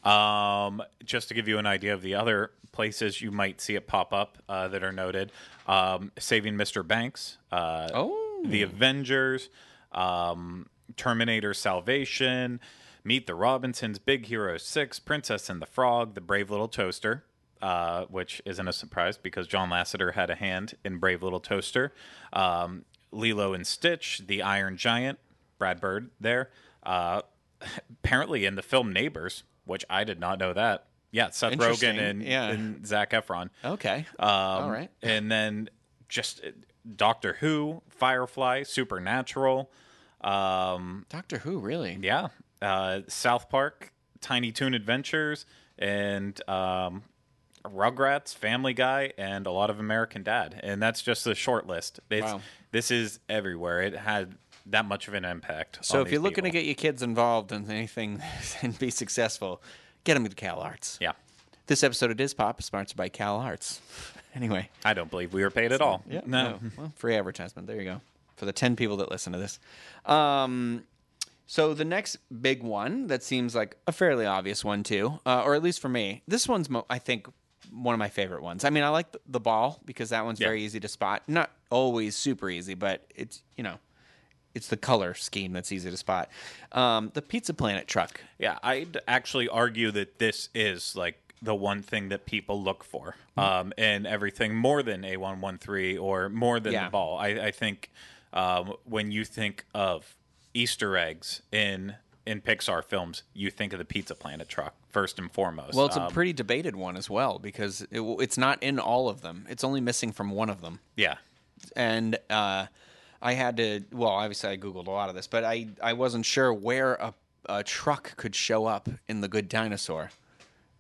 Speaker 2: Um, just to give you an idea of the other places you might see it pop up uh, that are noted, um, Saving Mr. Banks, uh,
Speaker 1: Oh.
Speaker 2: The Avengers, um, Terminator Salvation, Meet the Robinsons, Big Hero 6, Princess and the Frog, The Brave Little Toaster, uh, which isn't a surprise because John Lasseter had a hand in Brave Little Toaster, um, Lilo and Stitch, The Iron Giant, Brad Bird there. Uh, apparently in the film Neighbors, which I did not know that. Yeah, Seth Rogen and,
Speaker 1: Yeah.
Speaker 2: and Zac Efron.
Speaker 1: Okay.
Speaker 2: Um,
Speaker 1: All right.
Speaker 2: And then just uh, Doctor Who, Firefly, Supernatural. Um,
Speaker 1: Doctor Who, really?
Speaker 2: yeah, uh, South Park, Tiny Toon Adventures, and um, Rugrats, Family Guy, and a lot of American Dad, and that's just the short list. It's,
Speaker 1: Wow.
Speaker 2: This is everywhere. It had that much of an impact.
Speaker 1: So if you're looking to get your kids involved in anything and be successful, get them to Cal Arts.
Speaker 2: yeah,
Speaker 1: This episode of Diz Pop is sponsored by Cal Arts. Anyway,
Speaker 2: I don't believe we were paid at all. Yeah. no.
Speaker 1: Well, free advertisement. There you go. For the 10 people that listen to this. Um, so the next big one that seems like a fairly obvious one too, uh, or at least for me, this one's mo- I think one of my favorite ones. I mean, I like the, the ball because that one's
Speaker 2: Yeah.
Speaker 1: very easy to spot. Not always super easy, but it's you know, it's the color scheme that's easy to spot. Um, the Pizza Planet truck.
Speaker 2: Yeah, I'd actually argue that this is like the one thing that people look for
Speaker 1: Hmm.
Speaker 2: um, in everything more than A113 or more than
Speaker 1: Yeah.
Speaker 2: the ball. I, I think um, when you think of Easter eggs in in Pixar films, you think of the Pizza Planet truck first and foremost.
Speaker 1: Well, it's a
Speaker 2: Um,
Speaker 1: pretty debated one as well because it, it's not in all of them. It's only missing from one of them.
Speaker 2: yeah,
Speaker 1: and uh, I had to. Well, obviously, I googled a lot of this, but I I wasn't sure where a, a truck could show up in the Good Dinosaur,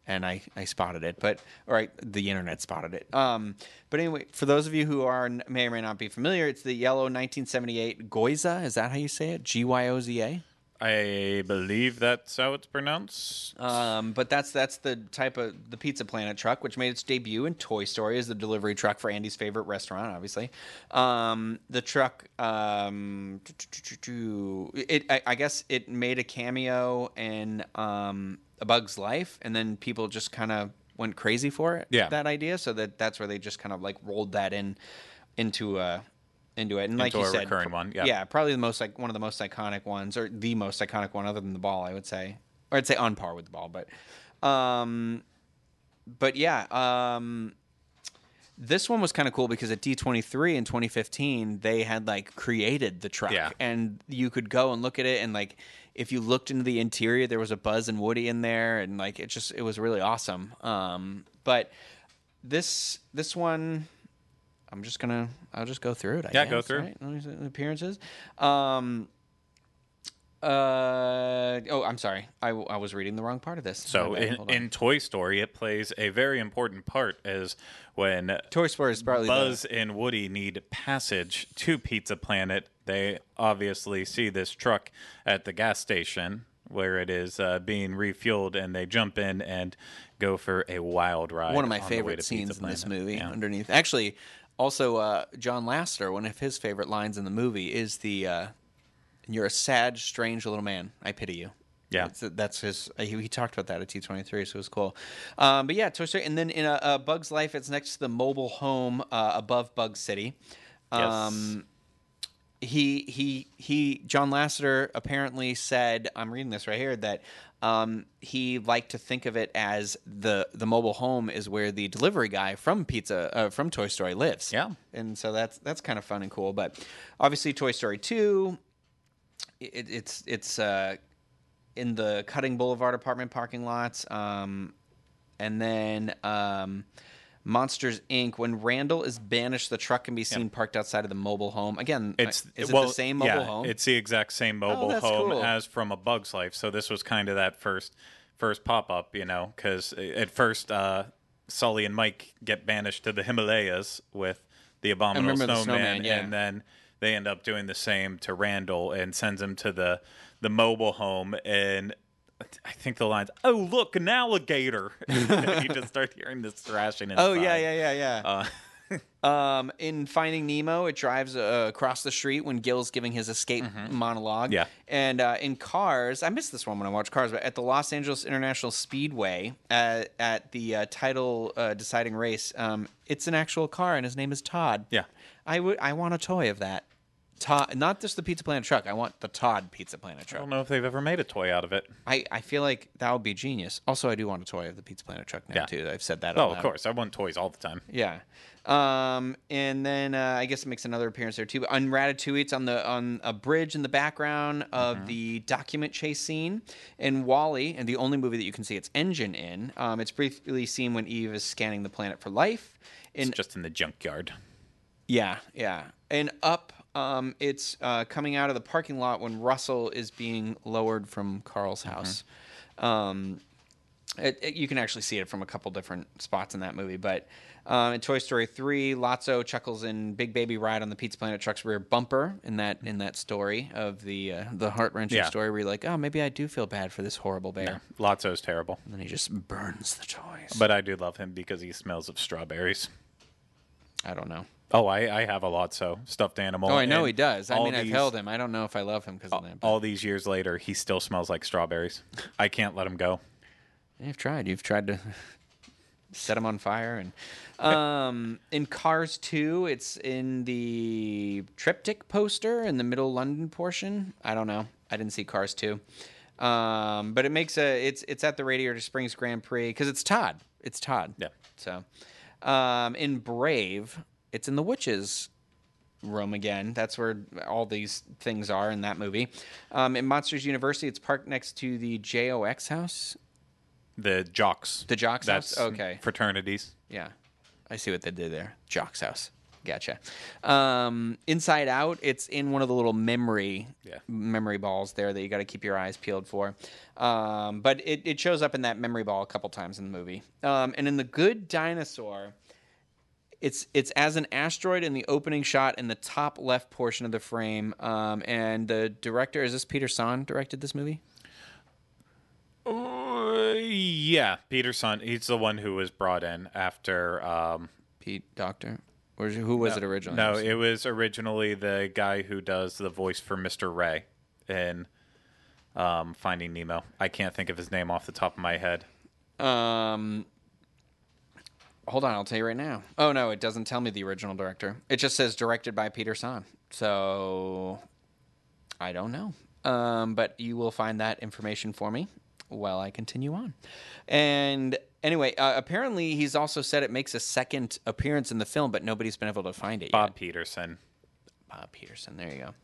Speaker 1: and I I spotted it, but all right, the internet spotted it. Um, but anyway, for those of you who are may or may not be familiar, it's the yellow 1978 Goiza. Is that how you say it? G Y O Z A.
Speaker 2: I believe that's how it's pronounced.
Speaker 1: Um, but that's that's the type of the Pizza Planet truck, which made its debut in Toy Story as the delivery truck for Andy's favorite restaurant, obviously. Um, the truck, um, it I, I guess it made a cameo in um, A Bug's Life, and then people just kind of went crazy for it.
Speaker 2: Yeah.
Speaker 1: that idea. So that that's where they just kind of like rolled that in into uh into it, and like
Speaker 2: Into
Speaker 1: you
Speaker 2: a
Speaker 1: said,
Speaker 2: recurring one, yeah.
Speaker 1: yeah, probably the most like one of the most iconic ones, or the most iconic one, other than the ball, I would say, or I'd say on par with the ball, but, um, but yeah, um, this one was kind of cool because at D23 in 2015 they had like created the truck,
Speaker 2: Yeah.
Speaker 1: and you could go and look at it, and like if you looked into the interior, there was a Buzz and Woody in there, and like it just it was really awesome. Um, but this this one. I'm just gonna. I'll just go through it. I
Speaker 2: Yeah,
Speaker 1: guess,
Speaker 2: go through.
Speaker 1: Right? Let me see the appearances. Um. Uh. Oh, I'm sorry. I, I was reading the wrong part of this.
Speaker 2: So in, in Toy Story, it plays a very important part as when
Speaker 1: Toy Story is probably
Speaker 2: Buzz and Woody need passage to Pizza Planet. They obviously see this truck at the gas station where it is uh, being refueled, and they jump in and go for a wild ride.
Speaker 1: the, one of my favorite scenes in this movie.
Speaker 2: Yeah.
Speaker 1: Underneath, actually, also uh, John Lasseter. One of his favorite lines in the movie is the uh, "You're a sad, strange little man. I pity you."
Speaker 2: Yeah.
Speaker 1: That's, that's his. Uh, he, he talked about that at D twenty three, so it was cool. Um, but yeah, Toy Story, and then in a, a Bug's Life, it's next to the mobile home uh, above Bug City.
Speaker 2: Yes.
Speaker 1: Um, he he he John Lasseter apparently said I'm reading this right here that um, he liked to think of it as the the mobile home is where the delivery guy from Pizza uh, from Toy Story lives.
Speaker 2: Yeah.
Speaker 1: and so that's that's kind of fun and cool. But obviously, Toy Story two, it, it's it's uh, in the Cutting Boulevard apartment parking lots, um, and then. Um, Monsters Inc. When Randall is banished, the truck can be seen parked outside of the mobile home. Again,
Speaker 2: It's
Speaker 1: is
Speaker 2: well,
Speaker 1: it the same mobile
Speaker 2: yeah,
Speaker 1: home? Oh,
Speaker 2: It's the exact same mobile
Speaker 1: that's
Speaker 2: home
Speaker 1: cool.
Speaker 2: as from A Bug's Life. So this was kind of that first first pop up, you know, because at first uh, Sully and Mike get banished to the Himalayas with the abominable
Speaker 1: remember the
Speaker 2: snowman,
Speaker 1: snowman, yeah.
Speaker 2: and then they end up doing the same to Randall and sends him to the the mobile home and. I think the lines, "Oh look, an alligator!" you just start hearing this thrashing. Inside.
Speaker 1: Oh yeah, yeah, yeah,
Speaker 2: Uh,
Speaker 1: yeah. um, in Finding Nemo, it drives uh, across the street when Gil's giving his escape monologue.
Speaker 2: Mm-hmm. Yeah.
Speaker 1: and uh, in Cars, I missed this one when I watched Cars, but at the Los Angeles International Speedway, at, at the uh, title uh, deciding race, um, it's an actual car, and his name is Todd.
Speaker 2: Yeah.
Speaker 1: I would. I want a toy of that. Todd, not just the Pizza Planet truck. I want the Todd Pizza Planet truck.
Speaker 2: I don't know if they've ever made a toy out of it.
Speaker 1: I, I feel like that would be genius. Also, I do want a toy of the Pizza Planet truck now
Speaker 2: Yeah.
Speaker 1: too. I've said that.
Speaker 2: Oh, of
Speaker 1: loud.
Speaker 2: course, I want toys all the time.
Speaker 1: Yeah. Um, and then uh, I guess it makes another appearance there too. On Ratatouille, it's on the on a bridge in the background of
Speaker 2: Mm-hmm.
Speaker 1: the document chase scene. In WALL-E, and the only movie that you can see its engine in, um, it's briefly seen when Eve is scanning the planet for life. In
Speaker 2: It's just in the junkyard.
Speaker 1: yeah, yeah. And up, um, it's uh, coming out of the parking lot when Russell is being lowered from Carl's
Speaker 2: Mm-hmm.
Speaker 1: house. Um, It, it- you can actually see it from a couple different spots in that movie. But um, in Toy Story three, Lotso chuckles in Big Baby ride on the Pizza Planet truck's rear bumper in that in that story of the uh, the heart wrenching
Speaker 2: Yeah.
Speaker 1: story where you're like, oh, maybe I do feel bad for this horrible bear.
Speaker 2: Lotso's terrible,
Speaker 1: And then he just burns the toys.
Speaker 2: but I do love him because he smells of strawberries.
Speaker 1: I don't know.
Speaker 2: Oh, I, I have a lot. So stuffed animal.
Speaker 1: Oh, I know
Speaker 2: and
Speaker 1: he does. I
Speaker 2: all
Speaker 1: mean, I've
Speaker 2: these-
Speaker 1: held him. I don't know if I love him because of that. but-
Speaker 2: All these years later, he still smells like strawberries. I can't let him go.
Speaker 1: You've tried. You've tried to set them on fire. And um, in Cars 2, it's in the triptych poster in the middle London portion. I don't know. I didn't see Cars 2. Um, but it makes a it's it's at the Radiator Springs Grand Prix because it's Todd. It's Todd.
Speaker 2: Yeah.
Speaker 1: So, um, in Brave, it's in the witches room again. That's where all these things are in that movie. Um, in Monsters University, it's parked next to the JOX house.
Speaker 2: The jocks.
Speaker 1: The Jocks
Speaker 2: That's
Speaker 1: house? Okay.
Speaker 2: Fraternities.
Speaker 1: Yeah, I see what they did there. Jock's house. Gotcha. Um, Inside Out, it's in one of the little memory
Speaker 2: Yeah.
Speaker 1: memory balls there that you got to keep your eyes peeled for. Um, but it, it shows up in that memory ball a couple times in the movie. Um, and in the Good Dinosaur, it's it's as an asteroid in the opening shot in the top left portion of the frame. Um, and the director is this Peter Sohn directed this movie?
Speaker 2: Uh, yeah, Peterson. He's the one who was brought in after. Um,
Speaker 1: Pete Docter, or who was it originally?
Speaker 2: no, it was originally the guy who does the voice for Mr. Ray in um, Finding Nemo. I can't think of his name off the top of my head.
Speaker 1: Um, hold on, I'll tell you right now. Oh no, it doesn't tell me the original director. It just says directed by Peter Sohn. So I don't know. Um, but you will find that information for me while I continue on. And anyway, uh, apparently he's also said it makes a second appearance in the film, but nobody's been able to find it
Speaker 2: Bob
Speaker 1: yet.
Speaker 2: Peterson.
Speaker 1: Bob Peterson. There you go.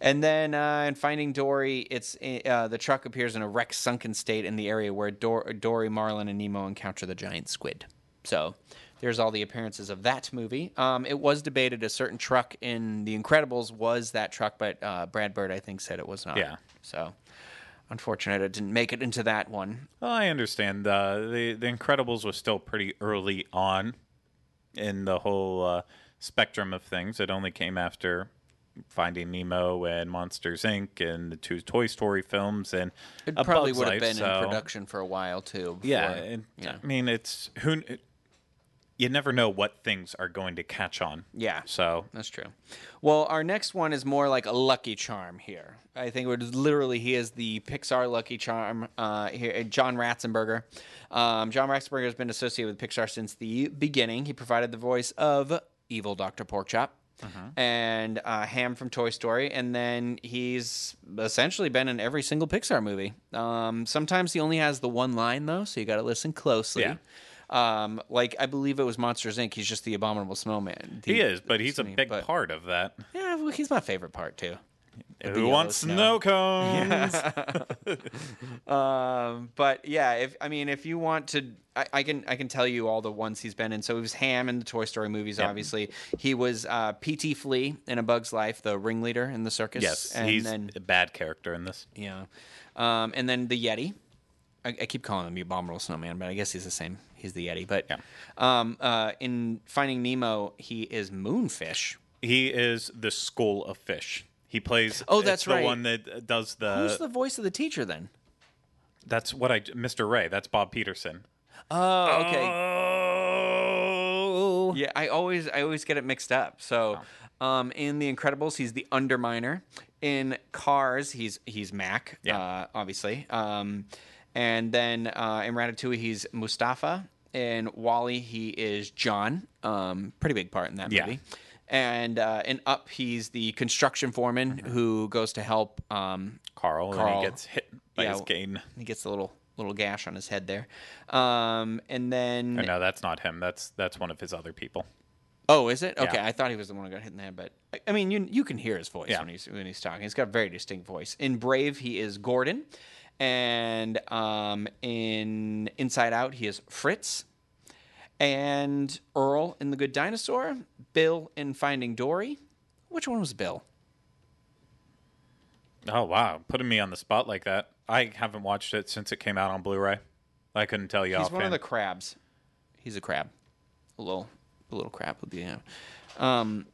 Speaker 1: And then uh, in Finding Dory, it's uh, the truck appears in a wrecked, sunken state in the area where Dor- Dory, Marlin, and Nemo encounter the giant squid. So there's all the appearances of that movie. Um, it was debated a certain truck in The Incredibles was that truck, but uh, Brad Bird, I think, said it was not.
Speaker 2: Yeah.
Speaker 1: So unfortunate it didn't make it into that one.
Speaker 2: Well, I understand. Uh, the The Incredibles was still pretty early on in the whole uh, spectrum of things. It only came after Finding Nemo and Monsters Inc. and the two Toy Story films and
Speaker 1: It probably would have been
Speaker 2: so-
Speaker 1: in production for a while too.
Speaker 2: Yeah,
Speaker 1: before-
Speaker 2: and,
Speaker 1: yeah.
Speaker 2: I mean it's who you never know what things are going to catch on.
Speaker 1: Yeah.
Speaker 2: So
Speaker 1: That's true. Well, our next one is more like a Lucky Charm here. I think it was literally he is the Pixar Lucky Charm. Uh, here, John Ratzenberger. Um, John Ratzenberger has been associated with Pixar since the beginning. He provided the voice of evil Doctor Porkchop. And uh, Ham from Toy Story, and then he's essentially been in every single Pixar movie. Um, sometimes he only has the one line though, so you got to listen closely.
Speaker 2: Yeah.
Speaker 1: Um, like I believe it was Monsters Inc. He's just the abominable snowman.
Speaker 2: he is, but he's a big
Speaker 1: but-
Speaker 2: part of that.
Speaker 1: yeah, well, he's my favorite part too. the
Speaker 2: Who wants
Speaker 1: snow.
Speaker 2: snow cones?
Speaker 1: Um, but yeah, if I mean, if you want to, I, I can I can tell you all the ones he's been in. So he was Ham in the Toy Story movies. Obviously, he was uh, P.T. Flea in A Bug's Life, the ringleader in the circus.
Speaker 2: yes,
Speaker 1: and
Speaker 2: he's
Speaker 1: then
Speaker 2: a bad character in this.
Speaker 1: yeah, um, and then the Yeti. I, I keep calling him the abominable snowman, but I guess he's the same. He's the Yeti. But
Speaker 2: Yeah.
Speaker 1: um, uh, in Finding Nemo, he is Moonfish.
Speaker 2: He is the school of fish. He plays.
Speaker 1: Oh, that's
Speaker 2: the
Speaker 1: right.
Speaker 2: one that does the.
Speaker 1: Who's the voice of the teacher then?
Speaker 2: That's what I. Mr. Ray. That's Bob Peterson.
Speaker 1: Oh, okay.
Speaker 2: Oh.
Speaker 1: Yeah, I always I always get it mixed up. So, um, in The Incredibles, he's the Underminer. In Cars, he's he's Mack,
Speaker 2: Yeah.
Speaker 1: uh, obviously. Um, and then uh, in Ratatouille, he's Mustafa. In WALL-E, he is John. Um, pretty big part in that
Speaker 2: Yeah.
Speaker 1: movie. And uh, in Up, he's the construction foreman who goes to help. Um,
Speaker 2: Carl, and
Speaker 1: Carl.
Speaker 2: he gets hit by
Speaker 1: Yeah,
Speaker 2: his cane.
Speaker 1: he gets a little little gash on his head there. Um, and then
Speaker 2: Oh, no, that's not him. That's that's one of his other people.
Speaker 1: Oh, is it? Okay,
Speaker 2: Yeah.
Speaker 1: I thought he was the one who got hit in the head, but I- I mean, you you can hear his voice
Speaker 2: Yeah.
Speaker 1: when he's when he's talking. He's got a very distinct voice. In Brave, he is Gordon, and um, in Inside Out, he is Fritz, and Earl in The Good Dinosaur, Bill in Finding Dory. Which one was Bill?
Speaker 2: Oh wow, putting me on the spot like that. I haven't watched it since it came out on Blu-ray. I couldn't tell you
Speaker 1: He's
Speaker 2: offhand.
Speaker 1: one of the crabs. He's a crab. A little, a little crab would be him. Um,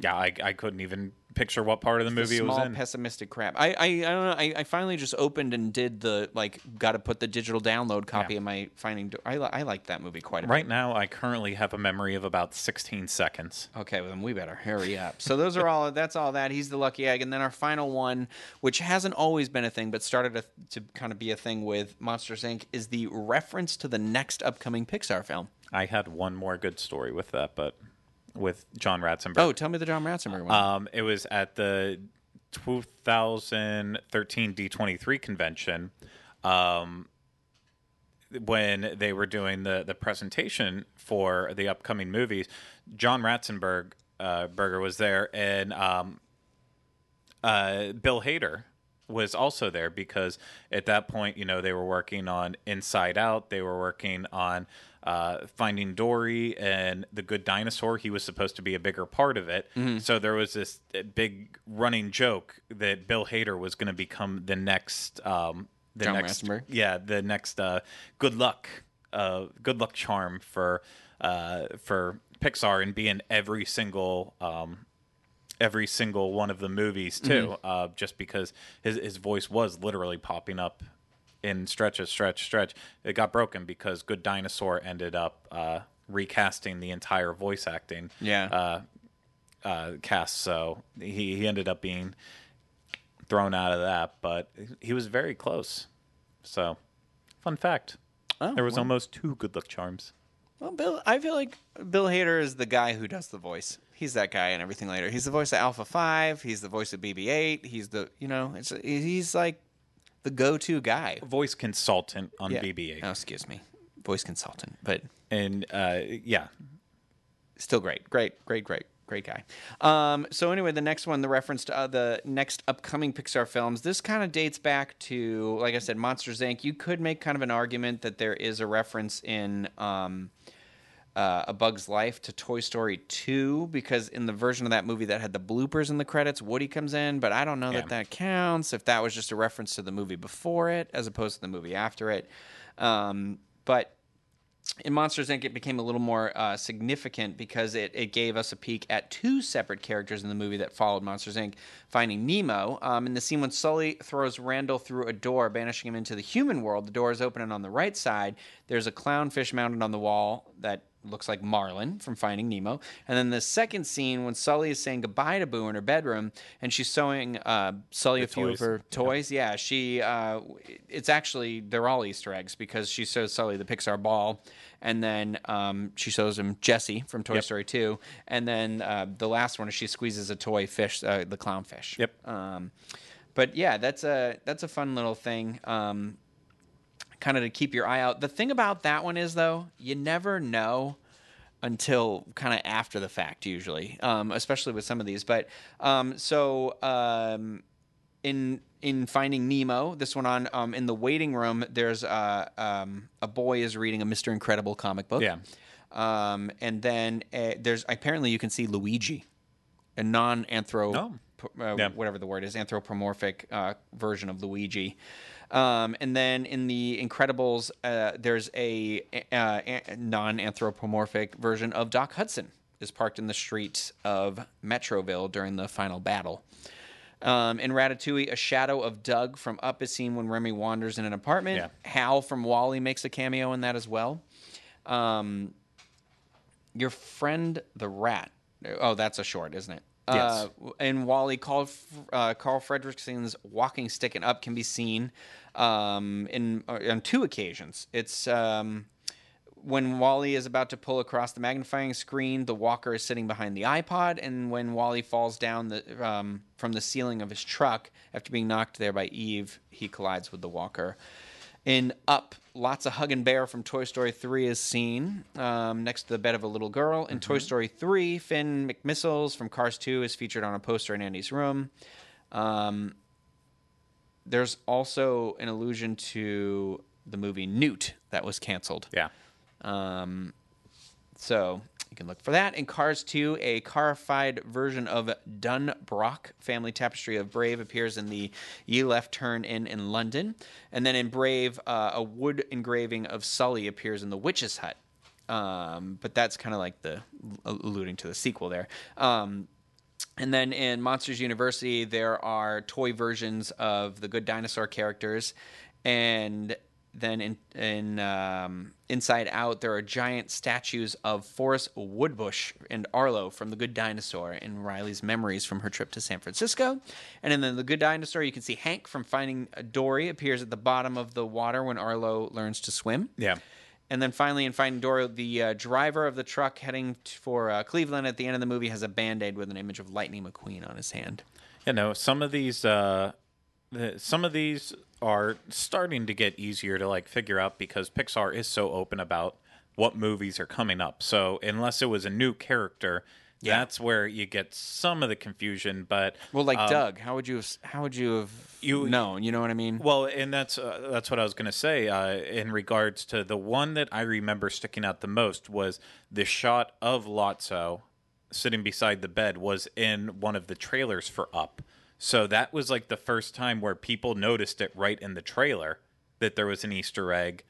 Speaker 2: yeah, I, I couldn't even picture what part of the
Speaker 1: the
Speaker 2: movie it was
Speaker 1: small
Speaker 2: in.
Speaker 1: pessimistic crap. I, I, I don't know. I, I finally just opened and did the like. Got to put the digital download copy
Speaker 2: Yeah.
Speaker 1: of my Finding. Do- I, I like that movie quite a bit.
Speaker 2: Right now, I currently have a memory of about 16 seconds.
Speaker 1: Okay, well, then we better hurry up. So those are all. That's all that. He's the lucky egg, and then our final one, which hasn't always been a thing, but started to, to kind of be a thing with Monsters Inc., is the reference to the next upcoming Pixar film.
Speaker 2: I had one more good story with that, but with John Ratzenberger.
Speaker 1: Oh, tell me the John Ratzenberger one.
Speaker 2: Um, it was at the 2013 D23 convention um, when they were doing the, the presentation for the upcoming movies. John Ratzenberg uh, Berger was there, and um, uh, Bill Hader was also there because at that point, you know, they were working on Inside Out. They were working on uh, Finding Dory and The Good Dinosaur. He was supposed to be a bigger part of it.
Speaker 1: Mm-hmm.
Speaker 2: So there was this big running joke that Bill Hader was going to become the next. Um, the
Speaker 1: John
Speaker 2: next, yeah, the next uh, good luck, uh, good luck charm for uh, for Pixar and be in every single um, every single one of the movies too,
Speaker 1: Mm-hmm.
Speaker 2: uh, just because his his voice was literally popping up in stretches, stretch, stretch. It got broken because Good Dinosaur ended up uh, recasting the entire voice acting
Speaker 1: yeah.
Speaker 2: uh, uh, cast, so he he ended up being thrown out of that, but he was very close. So, fun fact:
Speaker 1: Oh,
Speaker 2: there was
Speaker 1: well.
Speaker 2: almost two good luck charms.
Speaker 1: Well, Bill, I feel like Bill Hader is the guy who does the voice. He's that guy and everything later. He's the voice of Alpha Five. He's the voice of BB-8. He's the you know, it's he's like the go-to guy.
Speaker 2: Voice consultant on
Speaker 1: Yeah.
Speaker 2: BB-8,
Speaker 1: Oh, excuse me, voice consultant, but
Speaker 2: and uh, yeah,
Speaker 1: still great, great, great, great, great guy. Um, so anyway, the next one, the reference to uh, the next upcoming Pixar films, this kind of dates back to, like I said, Monsters Inc. You could make kind of an argument that there is a reference in. Um, uh, A Bug's Life to Toy Story 2 because in the version of that movie that had the bloopers in the credits, Woody comes in, but I don't know
Speaker 2: Yeah.
Speaker 1: that that counts if that was just a reference to the movie before it as opposed to the movie after it. Um, but in Monsters Inc., it became a little more uh, significant because it, it gave us a peek at two separate characters in the movie that followed Monsters Inc., Finding Nemo. Um, in the scene when Sully throws Randall through a door, banishing him into the human world, the door is open, and on the right side, there's a clownfish mounted on the wall that looks like Marlin from Finding Nemo. And then the second scene when Sully is saying goodbye to Boo in her bedroom, and she's showing uh, Sully a few
Speaker 2: toys.
Speaker 1: of her toys. Yeah, she. Uh, it's actually they're all Easter eggs because she shows Sully the Pixar ball, and then um, she shows him Jesse from Toy
Speaker 2: Yep.
Speaker 1: Story Two, and then uh, the last one is she squeezes a toy fish, uh, the clownfish.
Speaker 2: Yep.
Speaker 1: Um, but yeah, that's a that's a fun little thing. Um, kind of to keep your eye out. The thing about that one is though, you never know until kind of after the fact usually, um, especially with some of these. But um, so um, in in Finding Nemo, this one on um, in the waiting room, there's uh, um, a boy is reading a Mr. Incredible comic book.
Speaker 2: Yeah.
Speaker 1: Um, and then uh, there's apparently you can see Luigi, a non-anthro,
Speaker 2: Oh.
Speaker 1: uh,
Speaker 2: Yeah.
Speaker 1: whatever the word is, anthropomorphic uh, version of Luigi. Um, and then in the Incredibles, uh, there's a, uh, a non-anthropomorphic version of Doc Hudson is parked in the streets of Metroville during the final battle. Um, in Ratatouille, a shadow of Doug from Up is seen when Remy wanders in an apartment.
Speaker 2: Yeah.
Speaker 1: Hal from WALL-E makes a cameo in that as well. Um, your friend the rat. Oh, that's a short, isn't it?
Speaker 2: Yes.
Speaker 1: Uh, and WALL-E, Carl, uh, Carl Fredricksen's walking stick and up can be seen um, in uh, on two occasions. It's um, when WALL-E is about to pull across the magnifying screen, the walker is sitting behind the iPod, and when WALL-E falls down the, um, from the ceiling of his truck after being knocked there by Eve, he collides with the walker. In Up, Lots-o'-Huggin' Bear from Toy Story 3 is seen um, next to the bed of a little girl. In Toy Story 3, Finn McMissiles from Cars 2 is featured on a poster in Andy's room. Um, there's also an allusion to the movie Newt that was canceled.
Speaker 2: Yeah.
Speaker 1: Um, so you can look for that. In Cars 2, a carified version of Dun Brock family tapestry of Brave appears in the Ye Left Turn Inn in London. And then in Brave, uh, a wood engraving of Sully appears in the Witch's Hut. Um, but that's kind of like the alluding to the sequel there. Um, and then in Monsters University, there are toy versions of the Good Dinosaur characters, and then in in um, Inside Out, there are giant statues of Forrest Woodbush and Arlo from The Good Dinosaur in Riley's memories from her trip to San Francisco. And in The Good Dinosaur, you can see Hank from Finding Dory appears at the bottom of the water when Arlo learns to swim.
Speaker 2: Yeah.
Speaker 1: And then finally, in Finding Dory, the uh, driver of the truck heading for uh, Cleveland at the end of the movie has a band aid with an image of Lightning McQueen on his hand.
Speaker 2: You know, some of these, uh, some of these are starting to get easier to like figure out because Pixar is so open about what movies are coming up. So unless it was a new character,
Speaker 1: Yeah.
Speaker 2: that's where you get some of the confusion. But
Speaker 1: Well, like
Speaker 2: um,
Speaker 1: Doug, how would you have, how would you have
Speaker 2: You-
Speaker 1: known? You know what I mean?
Speaker 2: Well, and that's uh, that's what I was going to say uh, in regards to the one that I remember sticking out the most was the shot of Lotso sitting beside the bed was in one of the trailers for Up. So that was like the first time where people noticed it right in the trailer that there was an Easter egg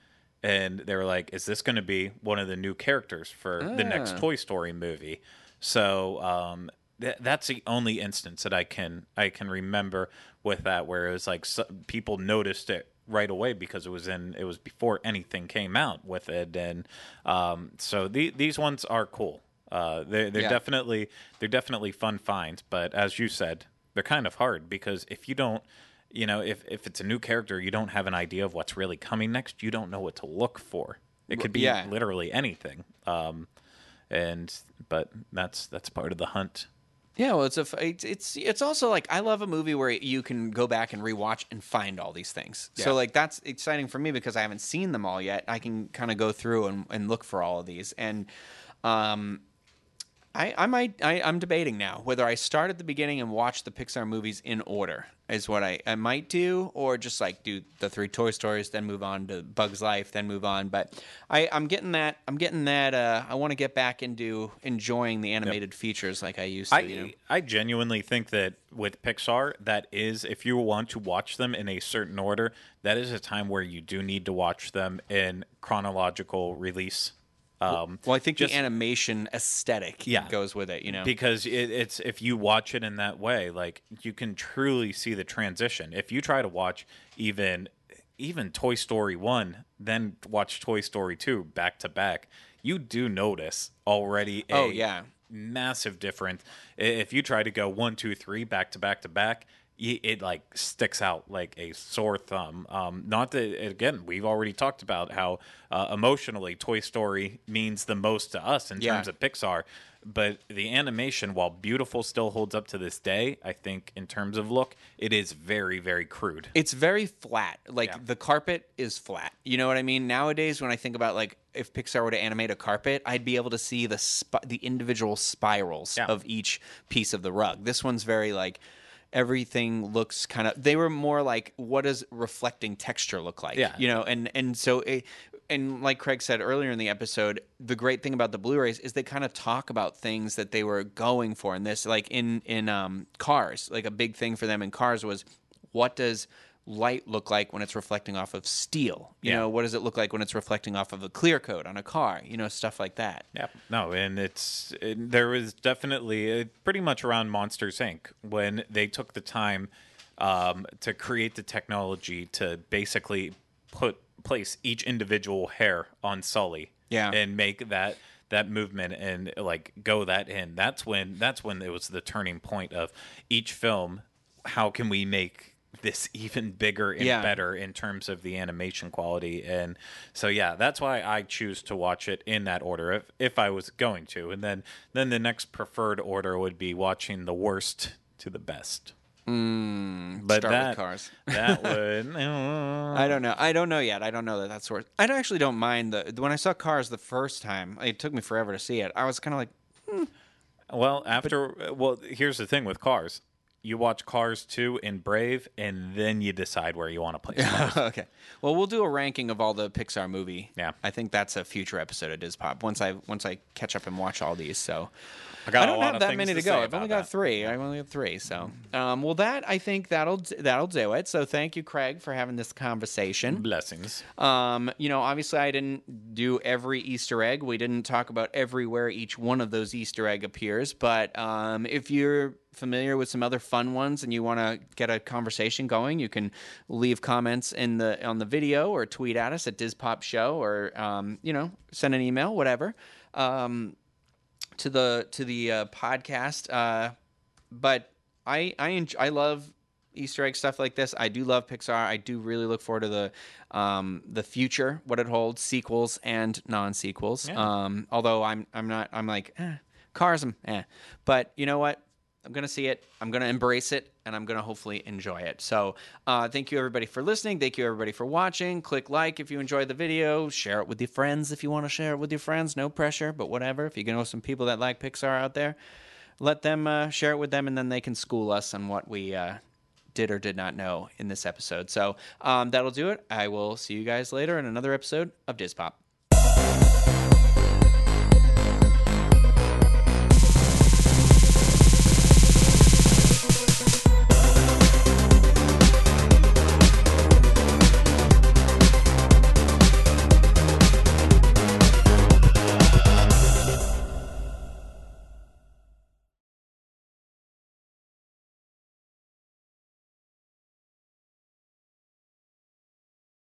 Speaker 2: and they were like is this going to be one of the new characters for the next
Speaker 1: Ah.
Speaker 2: Toy Story movie? So um, th- that's the only instance that I can I can remember with that where it was like so, people noticed it right away because it was in it was before anything came out with it, and um, so the, these ones are cool. Uh, they're they're
Speaker 1: Yeah.
Speaker 2: definitely they're definitely fun finds, but as you said, they're kind of hard because if you don't. You know, if, if it's a new character, you don't have an idea of what's really coming next. You don't know what to look for. It could be
Speaker 1: yeah.
Speaker 2: literally anything. Um, and but that's that's part of the hunt.
Speaker 1: Yeah, well, it's a it's it's it's also like I love a movie where you can go back and rewatch and find all these things.
Speaker 2: Yeah.
Speaker 1: So like that's exciting for me because I haven't seen them all yet. I can kind of go through and, and look for all of these, and um, I I might I, I'm debating now whether I start at the beginning and watch the Pixar movies in order is what I, I might do, or just like do the three Toy Stories, then move on to Bugs Life, then move on. But I I'm getting that I'm getting that uh, I want to get back into enjoying the animated features like I used to.
Speaker 2: I
Speaker 1: you know?
Speaker 2: I genuinely think that with Pixar, that is if you want to watch them in a certain order, that is a time where you do need to watch them in chronological release. Um,
Speaker 1: Well, I think
Speaker 2: just-
Speaker 1: the animation aesthetic
Speaker 2: Yeah.
Speaker 1: goes with it. You know,
Speaker 2: because it, it's if you watch it in that way, like you can truly see the transition. If you try to watch even even Toy Story one, then watch Toy Story two back to back, you do notice already. A
Speaker 1: Oh, yeah.
Speaker 2: massive difference. If you try to go one, two, three back to back to back. It like sticks out like a sore thumb. Um, not that again, we've already talked about how uh, emotionally Toy Story means the most to us in
Speaker 1: Yeah.
Speaker 2: terms of Pixar, but the animation, while beautiful, still holds up to this day. I think in terms of look, it is very, very crude.
Speaker 1: it's very flat. Like
Speaker 2: Yeah.
Speaker 1: the carpet is flat. You know what I mean? Nowadays, when I think about like if Pixar were to animate a carpet, I'd be able to see the sp- the individual spirals
Speaker 2: Yeah.
Speaker 1: of each piece of the rug. This one's very like everything looks kind of. They were more like what does reflecting texture look like?
Speaker 2: Yeah.
Speaker 1: you know, and and so. It, and like Craig said earlier in the episode, the great thing about the Blu-rays is they kind of talk about things that they were going for in this. Like in in um, Cars, like a big thing for them in Cars was what does light look like when it's reflecting off of steel? You
Speaker 2: Yeah.
Speaker 1: know, what does it look like when it's reflecting off of a clear coat on a car? You know, stuff like that.
Speaker 2: Yeah, no, and it's it, there was definitely uh, pretty much around Monsters Inc. when they took the time um, to create the technology to basically put place each individual hair on Sully,
Speaker 1: Yeah.
Speaker 2: and make that that movement and like go that in. That's when that's when it was the turning point of each film. How can we make this even bigger and
Speaker 1: Yeah.
Speaker 2: better in terms of the animation quality and so yeah that's why i choose to watch it in that order if, if i was going to and then then the next preferred order would be watching the worst to the best mm, but
Speaker 1: start with
Speaker 2: that
Speaker 1: Cars.
Speaker 2: that would uh,
Speaker 1: I don't know. I don't know yet. I don't know that that's worth. I don't- actually don't mind the when I saw Cars the first time. It took me forever to see it. I was kind of like,
Speaker 2: well after well here's the thing with cars you watch Cars 2 and Brave, and then you decide where you want to place
Speaker 1: okay. Well, we'll do a ranking of all the Pixar movie.
Speaker 2: Yeah.
Speaker 1: I think that's a future episode of Diz Pop once I once I catch up and watch all these. So
Speaker 2: I got
Speaker 1: I don't have that many to,
Speaker 2: to
Speaker 1: go. I've only got
Speaker 2: that.
Speaker 1: three. I've only got three. So, um, well, that I think that'll that'll do it. So, thank you, Craig, for having this conversation.
Speaker 2: Blessings.
Speaker 1: Um, you know, obviously, I didn't do every Easter egg. We didn't talk about everywhere each one of those Easter egg appears. But um, if you're familiar with some other fun ones and you want to get a conversation going, you can leave comments in the on the video or tweet at us at DizPop Show or um, you know send an email, whatever. Um, to the to the uh, podcast. Uh, but I I enjoy, I love Easter egg stuff like this. I do love Pixar. I do really look forward to the um, the future, what it holds, sequels and non sequels. Um, although I'm I'm not I'm like eh, Cars, I'm eh. But you know what? I'm gonna see it. I'm gonna embrace it, and I'm gonna hopefully enjoy it. So, uh, thank you everybody for listening. Thank you everybody for watching. Click like if you enjoyed the video. Share it with your friends if you want to share it with your friends. No pressure, but whatever. If you know some people that like Pixar out there, let them uh, share it with them, and then they can school us on what we uh, did or did not know in this episode. So um, that'll do it. I will see you guys later in another episode of Diz Pop.